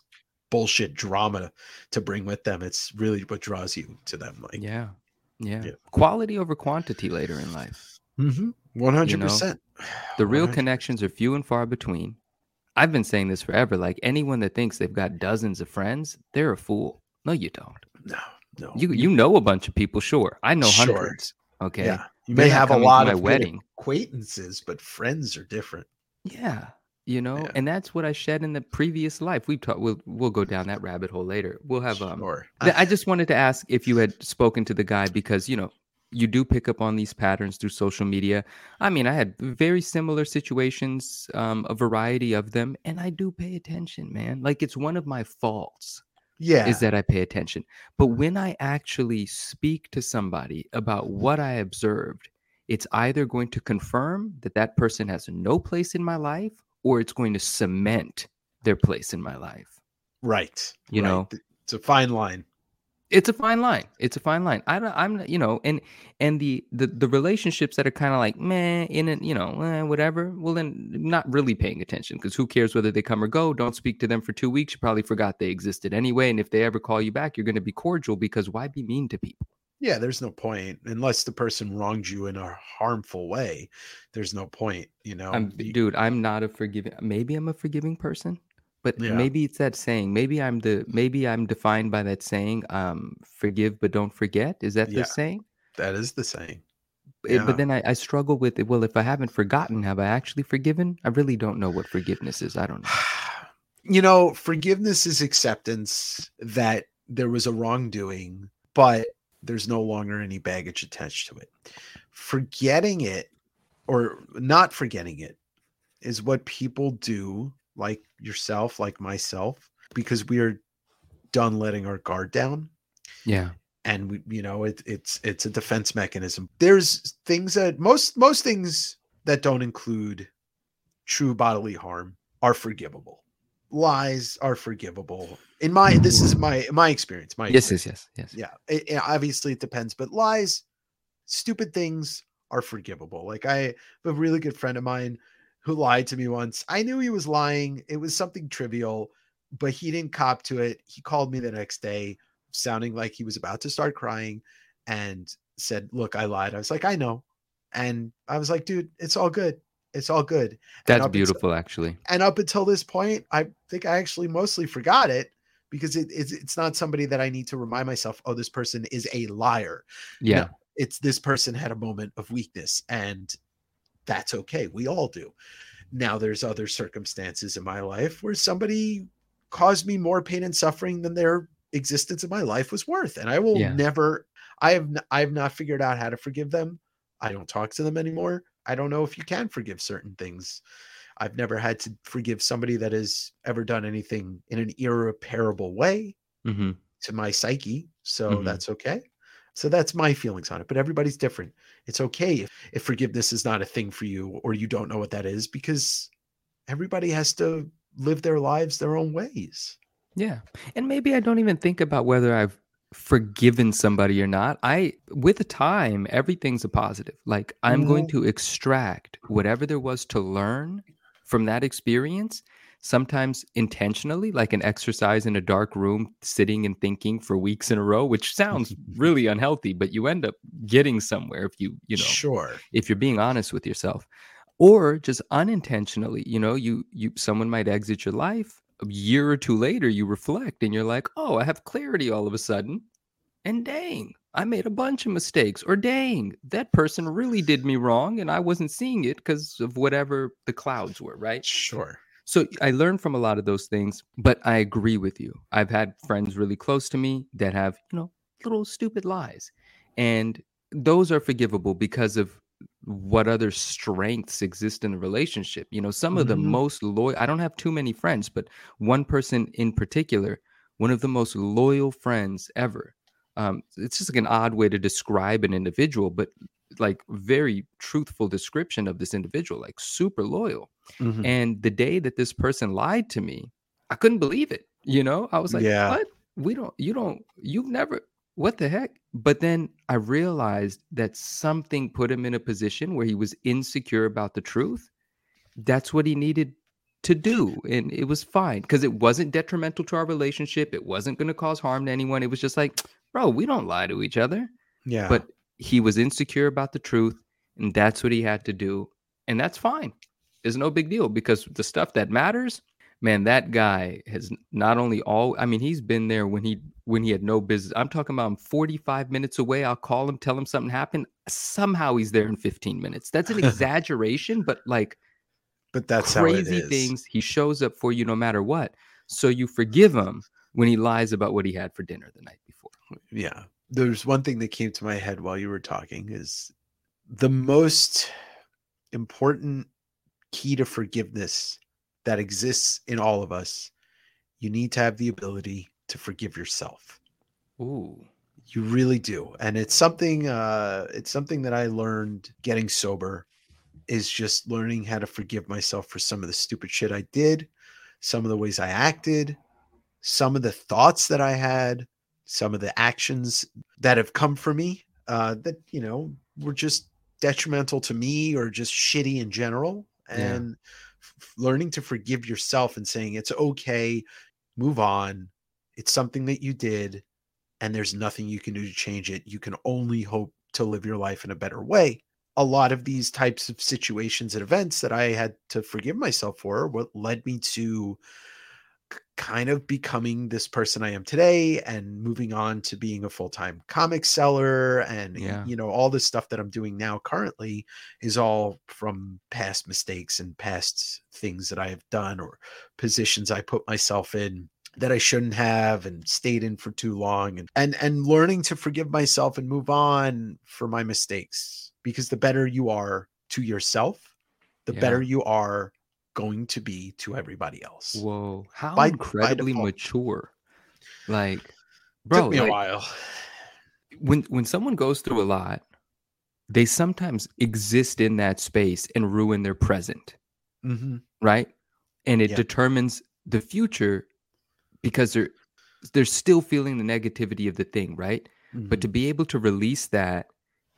bullshit drama to bring with them it's really what draws you to them like yeah. Yeah. Yeah. Quality over quantity later in life. mhm, 100% The real 100. connections are few and far between. I've been saying this forever. Like anyone that thinks they've got dozens of friends, they're a fool. No, you don't. no no You you know a bunch of people, sure. I know Sure. hundreds. Okay. yeah you may have a lot of wedding. acquaintances but friends are different Yeah. You know, Yeah. and that's what I shed in the previous life. We've talked we'll we'll go down that rabbit hole later. We'll have um Sure. th- I just wanted to ask if you had spoken to the guy because, you know, you do pick up on these patterns through social media. I mean, I had very similar situations, um, a variety of them, and I do pay attention, man. Like it's one of my faults yeah is that I pay attention. But when I actually speak to somebody about what I observed, it's either going to confirm that that person has no place in my life or it's going to cement their place in my life. right You right. know. It's a fine line It's a fine line. It's a fine line. I don't, I'm, you know, and and the the the relationships that are kind of like meh in it, you know, eh, whatever. Well, then not really paying attention because who cares whether they come or go? Don't speak to them for two weeks. You probably forgot they existed anyway. And if they ever call you back, you're going to be cordial because why be mean to people? Yeah, there's no point unless the person wronged you in a harmful way. There's no point, you know. I'm, dude, I'm not a forgiving. Maybe I'm a forgiving person, but Yeah. maybe it's that saying. Maybe I'm the. Maybe I'm defined by that saying. Um, forgive but don't forget. Is that Yeah. the saying? that is the saying. It- but then I, I struggle with it. Well, if I haven't forgotten, have I actually forgiven? I really don't know what forgiveness is. I don't know. you know, forgiveness is acceptance that there was a wrongdoing, but there's no longer any baggage attached to it. Forgetting it or not forgetting it is what people do like yourself, like myself, because we are done letting our guard down. Yeah. And we, you know, it, it's it's a defense mechanism. There's things that most most things that don't include true bodily harm are forgivable. Lies are forgivable. In my this is my my experience. My Yes, experience. yes, yes, yes. yeah. It, it- obviously it depends, but lies, stupid things are forgivable. Like I have a really good friend of mine who lied to me once. I knew he was lying. It was something trivial, but he didn't cop to it. He called me the next day, sounding like he was about to start crying, and said, "Look, I lied." I was like, "I know," and I was like, "Dude, it's all good. It's all good." That's up until- beautiful, actually. and up until this point, I think I actually mostly forgot it because it, it's it's not somebody that I need to remind myself. Oh, this person is a liar. Yeah. It's this person had a moment of weakness, and that's okay. We all do. Now, there's other circumstances in my life where somebody caused me more pain and suffering than their existence in my life was worth, and I will Yeah. never. I have I have not figured out how to forgive them. I don't talk to them anymore. I don't know if you can forgive certain things. I've never had to forgive somebody that has ever done anything in an irreparable way hmm to my psyche. So Mhm. that's okay. So that's my feelings on it. But everybody's different. It's okay if, if forgiveness is not a thing for you or you don't know what that is because everybody has to live their lives their own ways. Yeah. And maybe I don't even think about whether I've forgiven somebody or not. I, with time, everything's a positive. Like I'm going Mhm. to extract whatever there was to learn from that experience, sometimes intentionally, like an exercise in a dark room, sitting and thinking for weeks in a row, which sounds really unhealthy, but you end up getting somewhere if you, you know, sure. if you're being honest with yourself or just unintentionally you know you you someone might exit your life a year or two later you reflect and you're like oh i have clarity all of a sudden and dang i made a bunch of mistakes or dang that person really did me wrong and i wasn't seeing it because of whatever the clouds were right Sure. So I learned from a lot of those things, but I agree with you. I've had friends really close to me that have, you know, little stupid lies. And those are forgivable because of what other strengths exist in the relationship. You know, some of the Mhm. most loyal, I don't have too many friends, but one person in particular, one of the most loyal friends ever. Um, it's just like an odd way to describe an individual, but like very truthful description of this individual, like super loyal. Mhm. And the day that this person lied to me, I couldn't believe it. You know, I was like, Yeah. what? We don't, you don't, you've never, what the heck? But then I realized that something put him in a position where he was insecure about the truth. That's what he needed to do. And it was fine because it wasn't detrimental to our relationship. It wasn't going to cause harm to anyone. It was just like, bro, we don't lie to each other. yeah. But he was insecure about the truth. And that's what he had to do. And that's fine. It's no big deal because the stuff that matters, man, that guy has not only all I mean, he's been there when he when he had no business. I'm talking about I'm 45 minutes away. I'll call him, tell him something happened. Somehow he's there in 15 minutes. That's an exaggeration, but like but that's how it crazy things, he shows up for you no matter what. So you forgive him when he lies about what he had for dinner the night before. yeah there's one thing that came to my head while you were talking is the most important key to forgiveness that exists in all of us you need to have the ability to forgive yourself Ooh. you really do and it's something uh it's something that i learned getting sober is just learning how to forgive myself for some of the stupid shit i did some of the ways i acted some of the thoughts that i had some of the actions that have come from me uh that you know were just detrimental to me or just shitty in general Yeah. and f- learning to forgive yourself and saying it's okay move on it's something that you did and there's nothing you can do to change it. You can only hope to live your life in a better way. A lot of these types of situations and events that I had to forgive myself for what led me to kind of becoming this person I am today and moving on to being a full-time comic seller and Yeah. you know all this stuff that I'm doing now currently is all from past mistakes and past things that I have done or positions I put myself in that I shouldn't have and stayed in for too long and and and learning to forgive myself and move on for my mistakes because the better you are to yourself the Yeah. better you are going to be to everybody else. Whoa. How By- by incredibly default. mature. Like, bro, Took me like, a while. when when someone goes through a lot, they sometimes exist in that space and ruin their present, hmm right? And it Yeah. determines the future because they're they're still feeling the negativity of the thing, right? But to Mm-hmm. be able to release that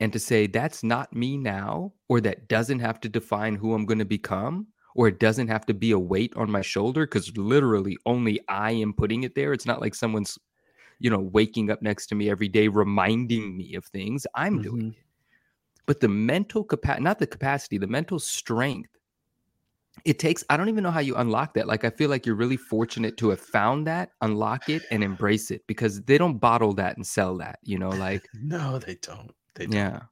and to say that's not me now, or that doesn't have to define who I'm going to become, or it doesn't have to be a weight on my shoulder because literally only I am putting it there. It's not like someone's, you know, waking up next to me every day reminding me of things. I'm doing Mhm. it. But the mental capacity, not the capacity, the mental strength. It takes, I don't even know how you unlock that. Like, I feel like you're really fortunate to have found that, unlock it, and embrace it because they don't bottle that and sell that, you know, like, no, they don't. They don't. yeah.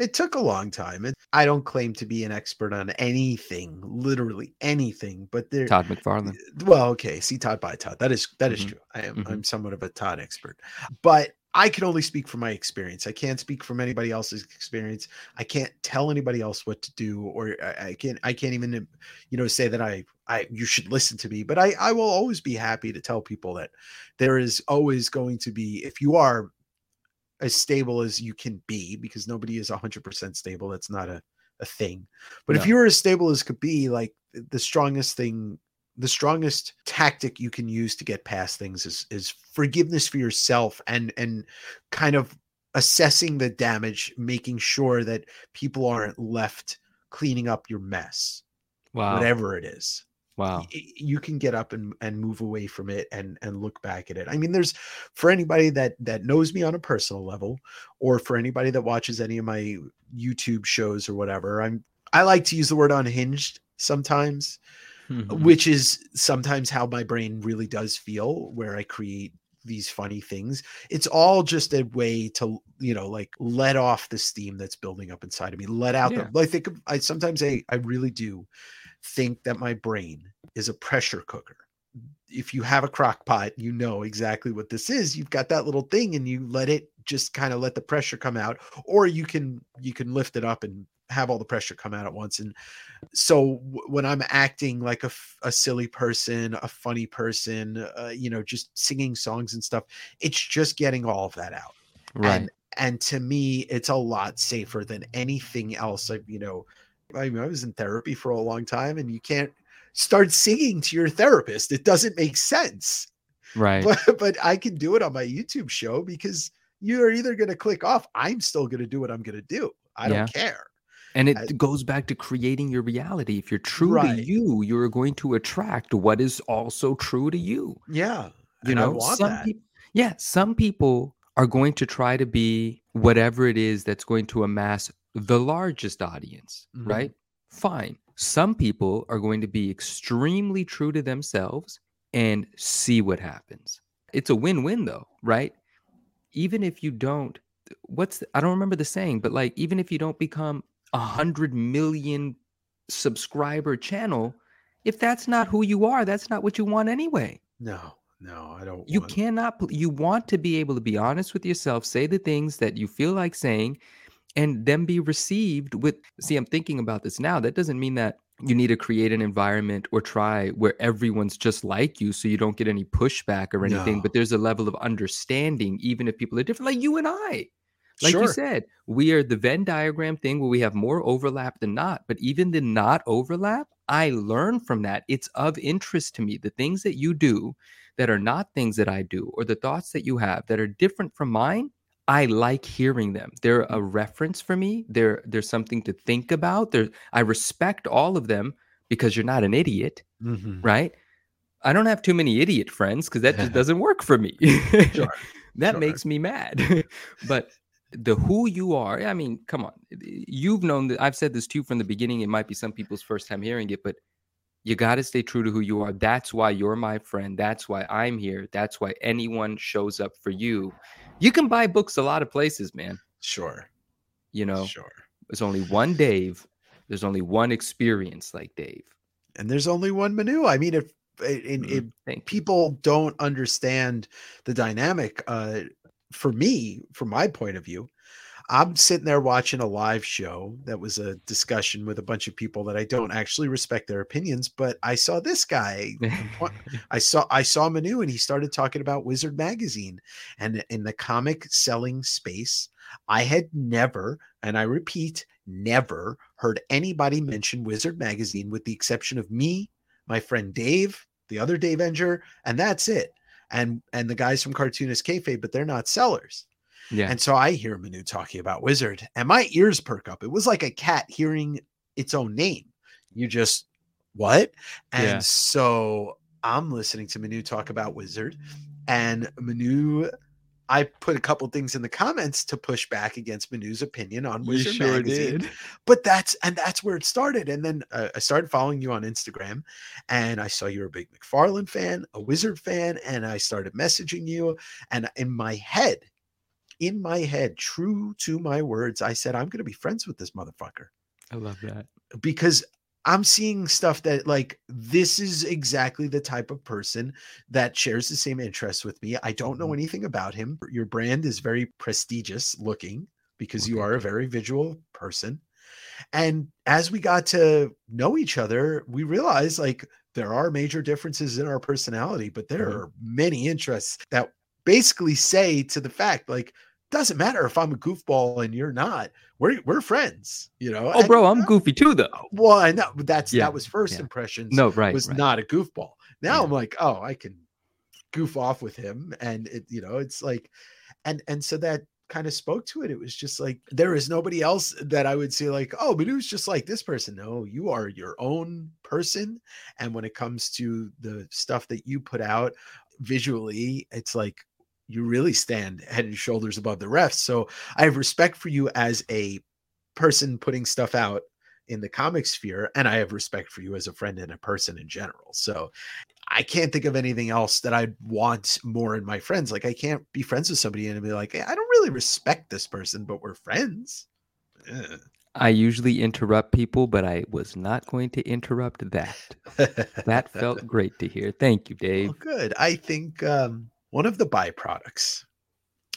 It took a long time. And I don't claim to be an expert on anything, literally anything, but there Todd McFarlane. well, okay, see Todd by Todd. That is that is Mhm. true. I am Mhm. I'm somewhat of a Todd expert. But I can only speak from my experience. I can't speak from anybody else's experience. I can't tell anybody else what to do or I, I can't I can't even you know say that I I you should listen to me, but I I will always be happy to tell people that there is always going to be if you are as stable as you can be because nobody is 100% stable that's not a, a thing. But if you're as stable as could be like the strongest thing the strongest tactic you can use to get past things is is forgiveness for yourself and and kind of assessing the damage making sure that people aren't left cleaning up your mess Wow. whatever it is Wow. you can get up and, and move away from it and and look back at it i mean there's for anybody that that knows me on a personal level or for anybody that watches any of my youtube shows or whatever i'm i like to use the word unhinged sometimes Mhm. which is sometimes how my brain really does feel where i create these funny things it's all just a way to you know like let off the steam that's building up inside of me let out Yeah. the i think of- i sometimes i i really do think that my brain is a pressure cooker. If you have a crock pot you know exactly what this is. You've got that little thing and you let it just kind of let the pressure come out or you can you can lift it up and have all the pressure come out at once. And so w- when i'm acting like a, f- a silly person a funny person uh, you know just singing songs and stuff it's just getting all of that out. Right. and and to me it's a lot safer than anything else I've, you know i mean i was in therapy for a long time and you can't start singing to your therapist it doesn't make sense right. but but i can do it on my youtube show because you're either going to click off i'm still going to do what i'm going to do i Yeah. don't care And it I- goes back to creating your reality. If you're true Right. to you, you're going to attract what is also true to you. yeah You know, want some people, yeah, some people are going to try to be whatever it is that's going to amass the largest audience, Mhm. right? Fine. Some people are going to be extremely true to themselves and see what happens. It's a win win, though, right? Even if you don't, what's the, I don't remember the saying, but like, even if you don't become a hundred million subscriber channel, if that's not who you are, that's not what you want anyway. no no i don't You want- cannot, you want to be able to be honest with yourself, say the things that you feel like saying, and then be received with. See, I'm thinking about this now. That doesn't mean that you need to create an environment or try where everyone's just like you so you don't get any pushback or anything, No. but there's a level of understanding, even if people are different, like you and I. Like sure you said, we are the Venn diagram thing where we have more overlap than not. But even the not overlap, I learn from that. It's of interest to me. The things that you do that are not things that I do, or the thoughts that you have that are different from mine, I like hearing them. They're a reference for me. They're they're something to think about. I respect all of them because you're not an idiot, Mhm. right? I don't have too many idiot friends because that just doesn't work for me. Sure, that sure. makes me mad. but the who you are, I mean, come on. You've known that I've said this too from the beginning. It might be some people's first time hearing it, but you got to stay true to who you are. That's why you're my friend. That's why I'm here. That's why anyone shows up for you. You can buy books a lot of places, man. sure You know, sure there's only one Dave. There's only one experience like Dave. and there's only one Manu i mean if in, Mhm. if people don't understand the dynamic uh for me from my point of view I'm sitting there watching a live show that was a discussion with a bunch of people that I don't actually respect their opinions, but I saw this guy. I saw I saw Manu and he started talking about Wizard magazine and in the comic selling space. I had never, and I repeat, never heard anybody mention Wizard magazine with the exception of me, my friend Dave, the other Dave Enger, and that's it. And and the guys from Cartoonist Kayfabe, but they're not sellers. Yeah. And so I hear Manu talking about Wizard, and my ears perk up. It was like a cat hearing its own name. You just what? And Yeah. so I'm listening to Manu talk about Wizard, and Manu. I put a couple things in the comments to push back against Manu's opinion on You Wizard sure magazine did. but that's and that's where it started and then uh, i started following you on instagram and i saw you're a big mcfarlane fan a wizard fan and i started messaging you and in my head in my head true to my words i said i'm going to be friends with this motherfucker I love that. because i'm seeing stuff that like this is exactly the type of person that shares the same interests with me i don't know Mhm. anything about him your brand is very prestigious looking because you are a very visual person and as we got to know each other, we realized like there are major differences in our personality, but there Mhm. are many interests that basically say to the fact like doesn't matter if I'm a goofball and you're not. We're we're friends, you know. Oh, And, bro, I'm goofy too, though. well, I know but that's Yeah, that was first yeah. impressions No, right. was right. not a goofball. Now Yeah. I'm like, oh, I can goof off with him, and it, you know, it's like, and and so that kind of spoke to it. It was just like there is nobody else that I would say like, oh, Manu's just like this person. No, you are your own person, and when it comes to the stuff that you put out visually, it's like you really stand head and shoulders above the rest. So I have respect for you as a person putting stuff out in the comic sphere and i have respect for you as a friend and a person in general so i can't think of anything else that i'd want more in my friends like i can't be friends with somebody and be like "Hey, i don't really respect this person but we're friends Ugh. I usually interrupt people, but I was not going to interrupt that. That felt great to hear. Thank you, Dave. well, good i think um, one of the byproducts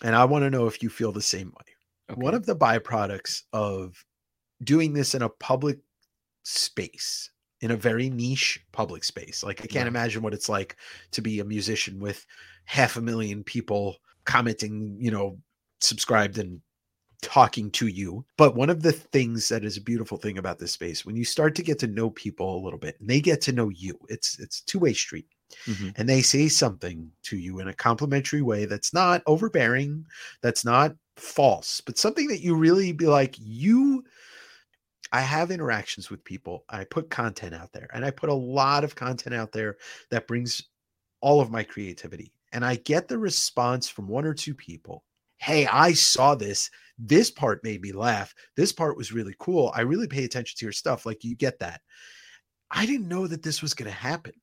and i want to know if you feel the same way one of the byproducts of doing this in a public space in a very niche public space like i can't Right. imagine what it's like to be a musician with half a million people commenting you know subscribed and talking to you but one of the things that is a beautiful thing about this space when you start to get to know people a little bit and they get to know you it's it's two-way street Mhm. and they say something to you in a complimentary way that's not overbearing, that's not false, but something that you really be like, you. I have interactions with people. I put content out there, and I put a lot of content out there that brings all of my creativity. And I get the response from one or two people Hey, I saw this. This part made me laugh. This part was really cool. I really pay attention to your stuff. Like, you get that. I didn't know that this was going to happen.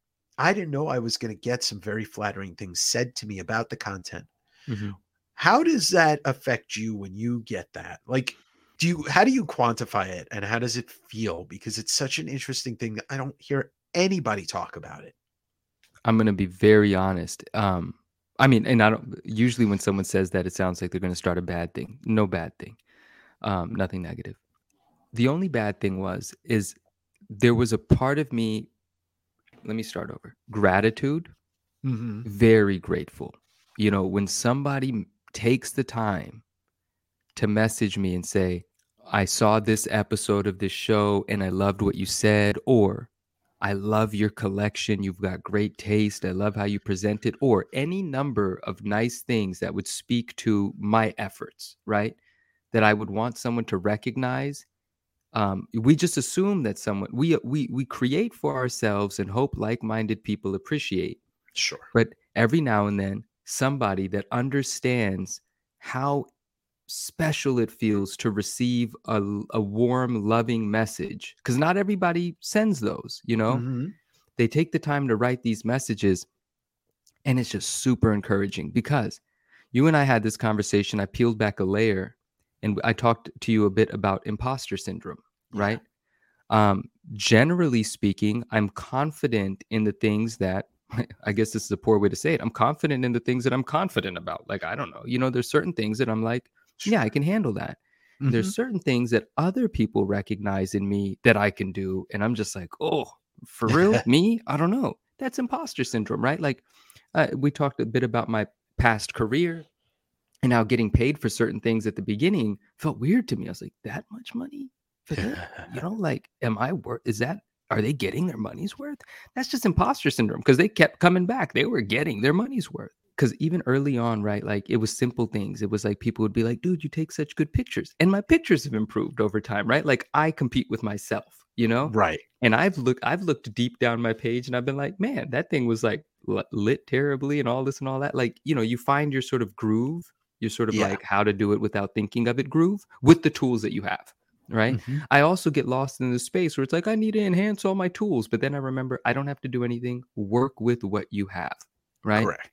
I didn't know I was going to get some very flattering things said to me about the content. Mhm. How does that affect you when you get that? Like, do you, how do you quantify it and how does it feel? Because it's such an interesting thing. that I don't hear anybody talk about it. I'm gonna be very honest. Um, I mean, and I don't. Usually, when someone says that, it sounds like they're gonna start a bad thing. No bad thing. Um, nothing negative. The only bad thing was is there was a part of me. Let me start over. Gratitude. Mm-hmm. Very grateful. You know, when somebody takes the time to message me and say, "I saw this episode of this show and I loved what you said," or I love your collection. You've got great taste. I love how you present it, or any number of nice things that would speak to my efforts, right? That I would want someone to recognize. Um, we just assume that someone we we we create for ourselves and hope like-minded people appreciate. Sure. But every now and then, somebody that understands how special it feels to receive a, a warm, loving message, because not everybody sends those, you know? Mhm. They take the time to write these messages, and it's just super encouraging because you and I had this conversation. I peeled back a layer and I talked to you a bit about imposter syndrome, Yeah. right? Um, generally speaking, I'm confident in the things that I guess this is a poor way to say it. I'm confident in the things that I'm confident about. Like, I don't know, you know, there's certain things that I'm like, yeah, I can handle that. There's Mhm. certain things that other people recognize in me that I can do. And I'm just like, oh, for real? me? I don't know. That's imposter syndrome, right? Like uh, we talked a bit about my past career and how getting paid for certain things at the beginning felt weird to me. I was like, that much money for that? You know, like, am I worth? Is that? Are they getting their money's worth? That's just imposter syndrome because they kept coming back. They were getting their money's worth. Because even early on, right, like it was simple things. It was like people would be like, dude, you take such good pictures. And my pictures have improved over time, right? Like I compete with myself, you know? right. And I've looked, I've looked deep down my page and I've been like, man, that thing was like lit terribly and all this and all that. Like, you know, you find your sort of groove, your sort of Yeah. like how to do it without thinking of it groove with the tools that you have. Right. Mhm. I also get lost in the space where it's like, I need to enhance all my tools. But then I remember I don't have to do anything. Work with what you have. Right. Correct.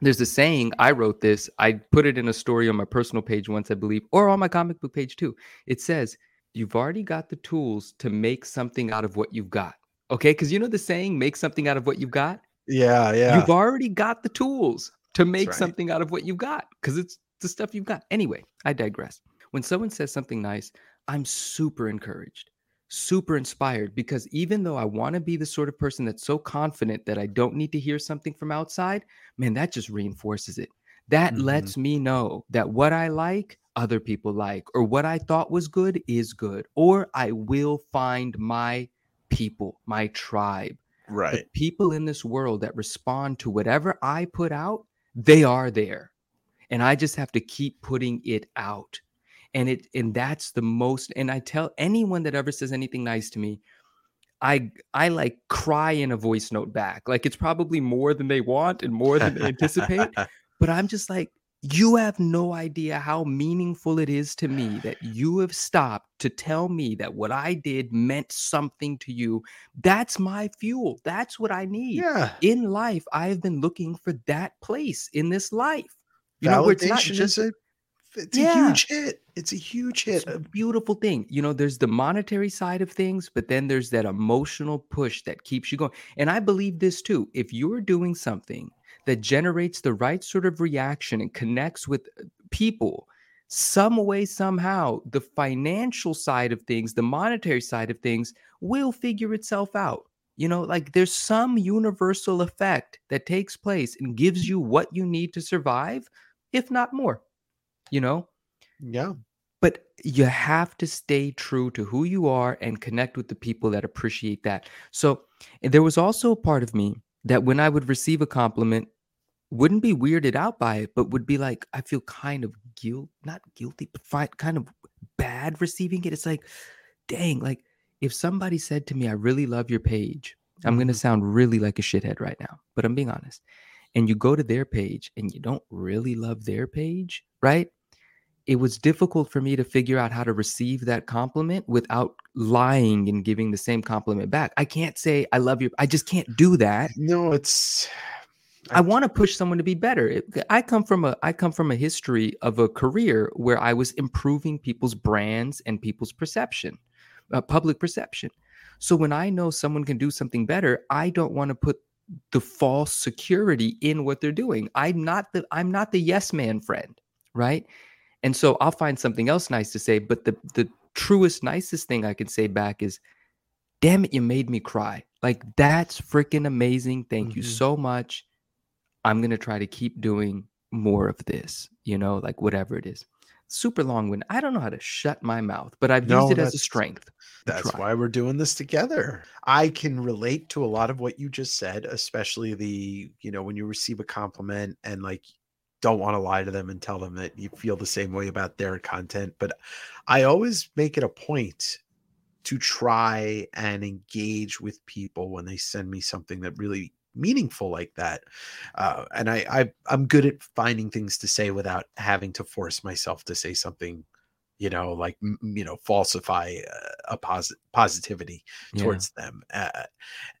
There's a saying, I wrote this, I put it in a story on my personal page once, I believe, or on my comic book page too. It says, You've already got the tools to make something out of what you've got. Okay. Cause you know the saying, make something out of what you've got? Yeah, yeah. You've already got the tools to make right. something out of what you've got because it's the stuff you've got. Anyway, I digress. When someone says something nice, I'm super encouraged, super inspired because even though I want to be the sort of person that's so confident that I don't need to hear something from outside, man, that just reinforces it. That Mhm. lets me know that what I like, other people like, or what I thought was good is good, or I will find my people, my tribe the right. people in this world that respond to whatever I put out, they are there. And I just have to keep putting it out. And it and that's the most and I tell anyone that ever says anything nice to me, I I like cry in a voice note back. Like it's probably more than they want and more than they anticipate, but I'm just like you have no idea how meaningful it is to me that you have stopped to tell me that what I did meant something to you. That's my fuel. That's what I need. yeah. In life, I have been looking for that place in this life. You know, where it's not just a it's a huge hit. It's a huge hit. it's a beautiful thing. You know, there's the monetary side of things, but then there's that emotional push that keeps you going. And I believe this too. If you're doing something that generates the right sort of reaction and connects with uh, people, some way, somehow, the financial side of things, the monetary side of things will figure itself out. You know, like there's some universal effect that takes place and gives you what you need to survive, if not more. You know, Yeah. but you have to stay true to who you are and connect with the people that appreciate that. So there was also a part of me that when I would receive a compliment, wouldn't be weirded out by it, but would be like, I feel kind of guilt, not guilty, but fi- kind of bad receiving it. It's like, dang, like if somebody said to me, I really love your page, I'm going to Mhm. sound really like a shithead right now, but I'm being honest. And you go to their page and you don't really love their page, right? It was difficult for me to figure out how to receive that compliment without lying and giving the same compliment back. I can't say I love you. I just can't do that. No, it's I want to push someone to be better. I come from a I come from a history of a career where I was improving people's brands and people's perception, uh, public perception. So when I know someone can do something better, I don't want to put the false security in what they're doing. I'm not the I'm not the yes man friend, right? And so I'll find something else nice to say, but the the truest nicest thing I can say back is damn it you made me cry. Like that's freaking amazing. Thank you Mhm. so much. I'm going to try to keep doing more of this, you know, like whatever it is. Super long one. I don't know how to shut my mouth, but I've No, used it as a strength. That's why we're doing this together. I can relate to a lot of what you just said, especially the, you know, when you receive a compliment and like don't want to lie to them and tell them that you feel the same way about their content. But I always make it a point to try and engage with people when they send me something that really meaningful like that. Uh, and I, I I'm good at finding things to say without having to force myself to say something you know like you know falsify uh, a posit- positivity Yeah. towards them uh,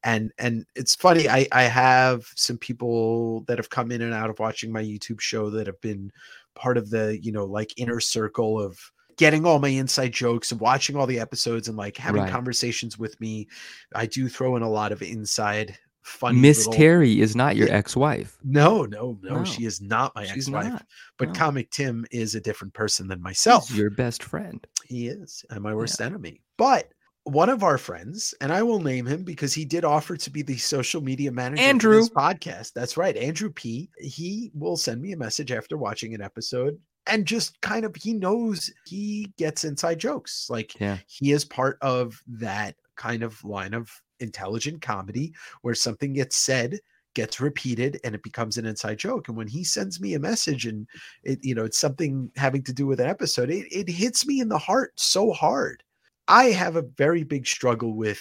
and and it's funny i i have some people that have come in and out of watching my youtube show that have been part of the you know like inner circle of getting all my inside jokes and watching all the episodes and like having Right. conversations with me i do throw in a lot of inside funny. Miss little- Terry is not your Yeah. ex-wife. No, no, no, No, she is not my She's ex-wife. not. But no. Comic Tim is a different person than myself. your best friend. He is, and my worst enemy. But one of our friends, and I will name him because he did offer to be the social media manager for Andrew. this podcast. That's right, Andrew P. He will send me a message after watching an episode and just kind of he knows he gets inside jokes. Like Yeah. he is part of that kind of line of intelligent comedy where something gets said gets repeated and it becomes an inside joke. And when he sends me a message and it you know it's something having to do with an episode it, it hits me in the heart so hard. I have a very big struggle with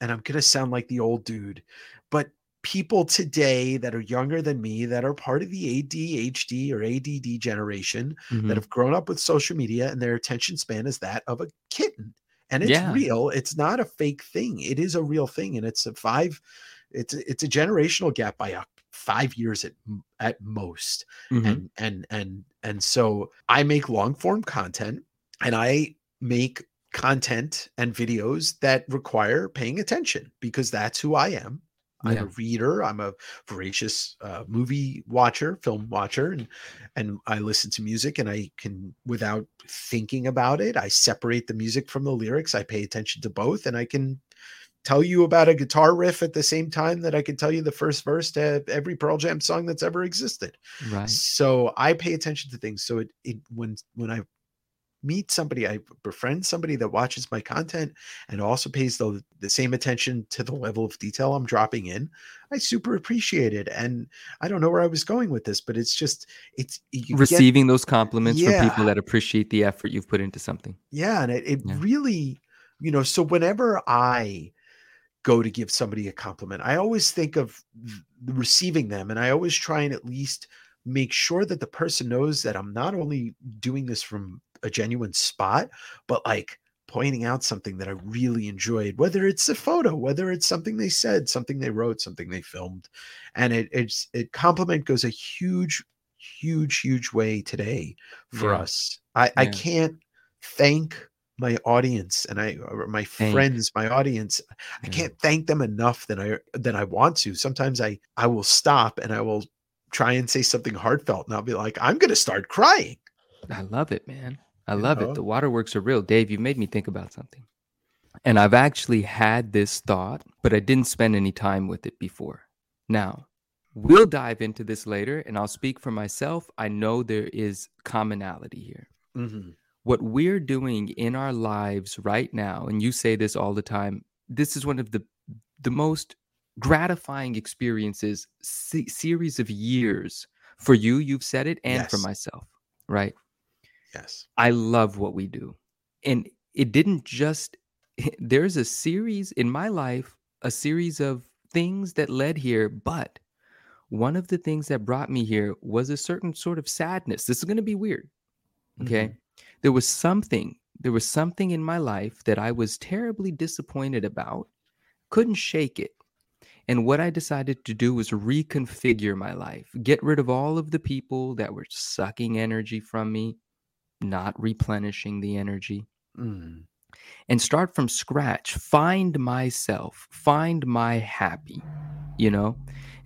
and i'm going to sound like the old dude but people today that are younger than me that are part of the adhd or add generation Mhm. that have grown up with social media and their attention span is that of a kitten and it's Yeah. real it's not a fake thing it is a real thing and it's a five it's a, it's a generational gap by uh, five years at at most Mhm. and and and and so i make long form content and i make content and videos that require paying attention because that's who i am i'm Yeah. a reader i'm a voracious uh, movie watcher film watcher and and i listen to music and i can without thinking about it i separate the music from the lyrics i pay attention to both and i can tell you about a guitar riff at the same time that i can tell you the first verse to every pearl jam song that's ever existed Right. so I pay attention to things. So it, it when when I meet somebody, I befriend somebody that watches my content and also pays the the same attention to the level of detail I'm dropping in. I super appreciate it. And I don't know where I was going with this, but it's just it's you get- Receiving those compliments from people that appreciate the effort you've put into something. yeah, and it, it Yeah. really, you know, so whenever I go to give somebody a compliment, I always think of receiving them and I always try and at least make sure that the person knows that I'm not only doing this from a genuine spot, but like pointing out something that I really enjoyed, whether it's a photo, whether it's something they said, something they wrote, something they filmed. And it it's it compliment goes a huge, huge, huge way today for Yeah. us. I, I can't thank my audience and I my Thank. friends, my audience. I can't thank them enough than I than I want to. Sometimes I I will stop and I will try and say something heartfelt and I'll be like, I'm gonna start crying. I love it, man. I love know? it. The waterworks are real. Dave, you've made me think about something. And I've actually had this thought, but I didn't spend any time with it before. Now, we'll dive into this later and I'll speak for myself. I know there is commonality here. Mhm. What we're doing in our lives right now, and you say this all the time, this is one of the the most gratifying experiences se- series of years for you you've said it and for myself right Yes. I love what we do. And it didn't just, there's a series in my life, a series of things that led here. But one of the things that brought me here was a certain sort of sadness. This is going to be weird. Okay. Mm-hmm. There was something, there was something in my life that I was terribly disappointed about, couldn't shake it. And what I decided to do was reconfigure my life, get rid of all of the people that were sucking energy from me, not replenishing the energy, Mm. and start from scratch. Find myself, find my happy, you know?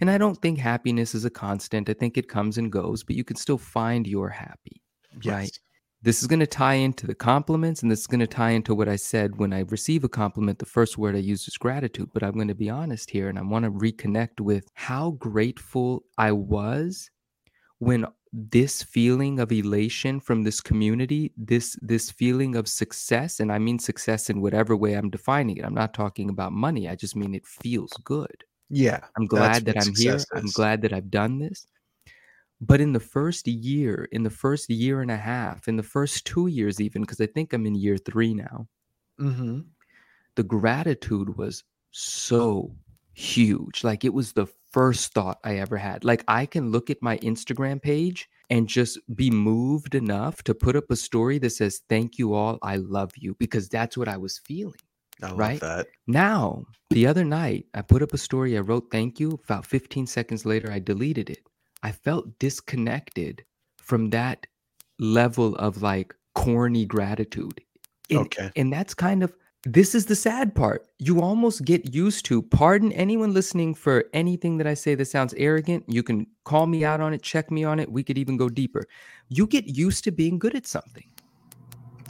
And I don't think happiness is a constant. I think it comes and goes, but you can still find your happy. Yes. Right. This is going to tie into the compliments, and this is going to tie into what I said when I receive a compliment. The first word I use is gratitude, but I'm going to be honest here, and I want to reconnect with how grateful I was when this feeling of elation from this community, this this feeling of success, and I mean success in whatever way I'm defining it. I'm not talking about money. I just mean it feels good. Yeah. I'm glad that I'm here. I'm glad that I've done this. But in the first year, in the first year and a half, in the first two years, even, because I think I'm in year three now, hmm the gratitude was so huge. Like it was the first thought I ever had. Like I can look at my Instagram page and just be moved enough to put up a story that says, Thank you all. I love you, because that's what I was feeling. I love Right? that. Now, the other night, I put up a story. I wrote thank you. About 15 seconds later, I deleted it. I felt disconnected from that level of like corny gratitude. And, Okay. and that's kind of, this is the sad part. You almost get used to, pardon anyone listening for anything that I say that sounds arrogant. You can call me out on it, check me on it. We could even go deeper. You get used to being good at something.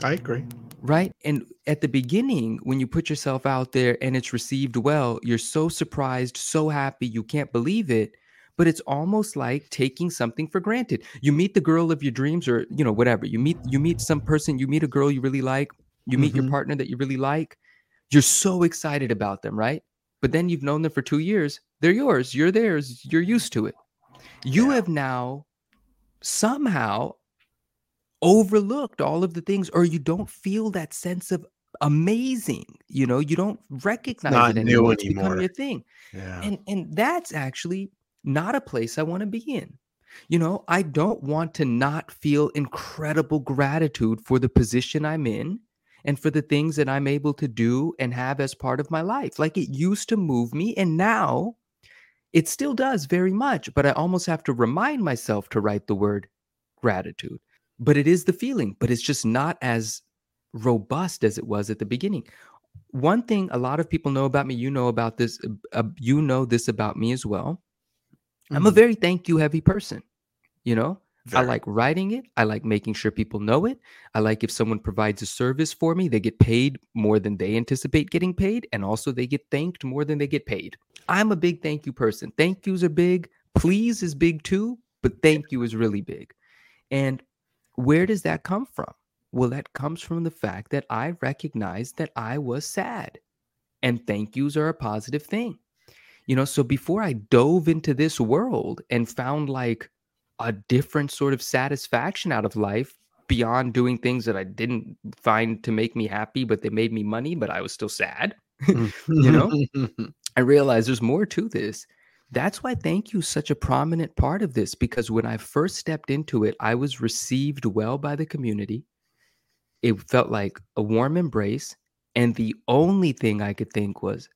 I agree. Right. And at the beginning, when you put yourself out there and it's received well, you're so surprised, so happy, you can't believe it. But it's almost like taking something for granted. You meet the girl of your dreams, or you know, whatever. You meet you meet some person, you meet a girl you really like, you meet Mhm. your partner that you really like. You're so excited about them, right? But then you've known them for two years. They're yours. You're theirs. You're used to it. You Yeah. have now somehow overlooked all of the things, or you don't feel that sense of amazing. You know, you don't recognize not it new anymore. It's become your thing. Yeah. And and that's actually not a place I want to be in. You know, I don't want to not feel incredible gratitude for the position I'm in and for the things that I'm able to do and have as part of my life. Like it used to move me and now it still does very much, but I almost have to remind myself to write the word gratitude. But it is the feeling, but it's just not as robust as it was at the beginning. One thing a lot of people know about me, you know about this, uh, you know this about me as well. I'm a Mhm. very thank you heavy person. You know, I like writing it. I like making sure people know it. I like if someone provides a service for me, they get paid more than they anticipate getting paid. And also they get thanked more than they get paid. I'm a big thank you person. Thank yous are big. Please is big too, but thank you is really big. And where does that come from? Well, that comes from the fact that I recognized that I was sad. And thank yous are a positive thing. You know, so before I dove into this world and found like a different sort of satisfaction out of life beyond doing things that I didn't find to make me happy, but they made me money, but I was still sad. Mm. you know? I realized there's more to this. That's why thank you is such a prominent part of this because when I first stepped into it, I was received well by the community. It felt like a warm embrace. And the only thing I could think was,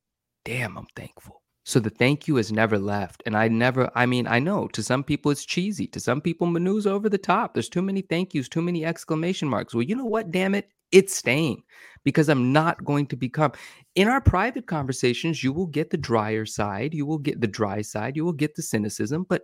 damn, I'm thankful. So the thank you has never left. And I never, I mean, I know to some people it's cheesy. To some people, Manu's over the top. There's too many thank yous, too many exclamation marks. Well, you know what? Damn it. It's staying because I'm not going to become. In our private conversations, you will get the drier side, you will get the dry side, you will get the cynicism. But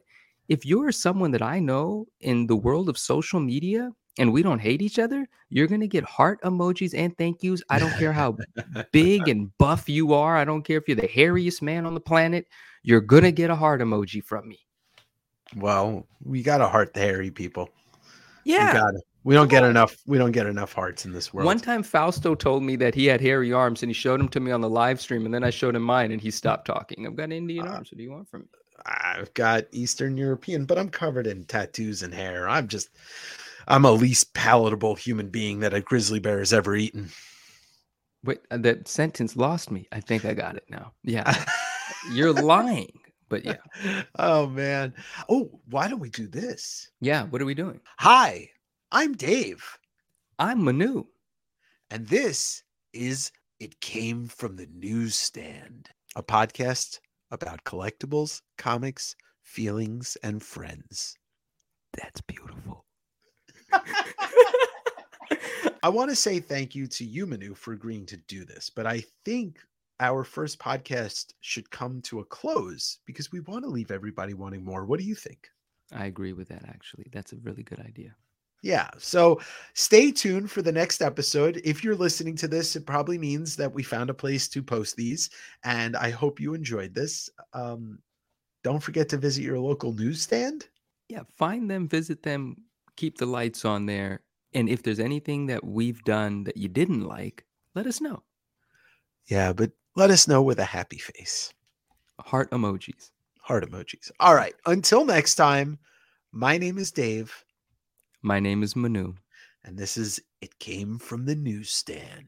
if you're someone that I know in the world of social media and we don't hate each other, you're going to get heart emojis and thank yous. I don't care how big and buff you are. I don't care if you're the hairiest man on the planet. You're going to get a heart emoji from me. well, we got to heart the hairy people. We Yeah. got to. We don't get enough. We don't get enough hearts in this world. One time Fausto told me that he had hairy arms and he showed them to me on the live stream and then I showed him mine and he stopped talking. I've got Indian Uh, arms. What do you want from me? I've got Eastern European, but I'm covered in tattoos and hair. I'm just, I'm a least palatable human being that a grizzly bear has ever eaten. Wait, uh, that sentence lost me. I think I got it now. Yeah. You're lying. But yeah. oh man. Oh, why don't we do this? Yeah. What are we doing? Hi, I'm Dave, I'm Manu. and this is It Came from the Newsstand, a podcast about collectibles, comics, feelings, and friends. That's beautiful. I want to say thank you to you, Manu, for agreeing to do this, but I think our first podcast should come to a close because we want to leave everybody wanting more. What do you think? I agree with that actually. That's a really good idea. Yeah. So stay tuned for the next episode. If you're listening to this, it probably means that we found a place to post these. And I hope you enjoyed this. Um, don't forget to visit your local newsstand. Yeah, find them, visit them, keep the lights on there. And if there's anything that we've done that you didn't like, let us know. Yeah, but let us know with a happy face. Heart emojis. Heart emojis. All right. Until next time, my name is Dave, My name is Manu. and this is It Came from the Newsstand.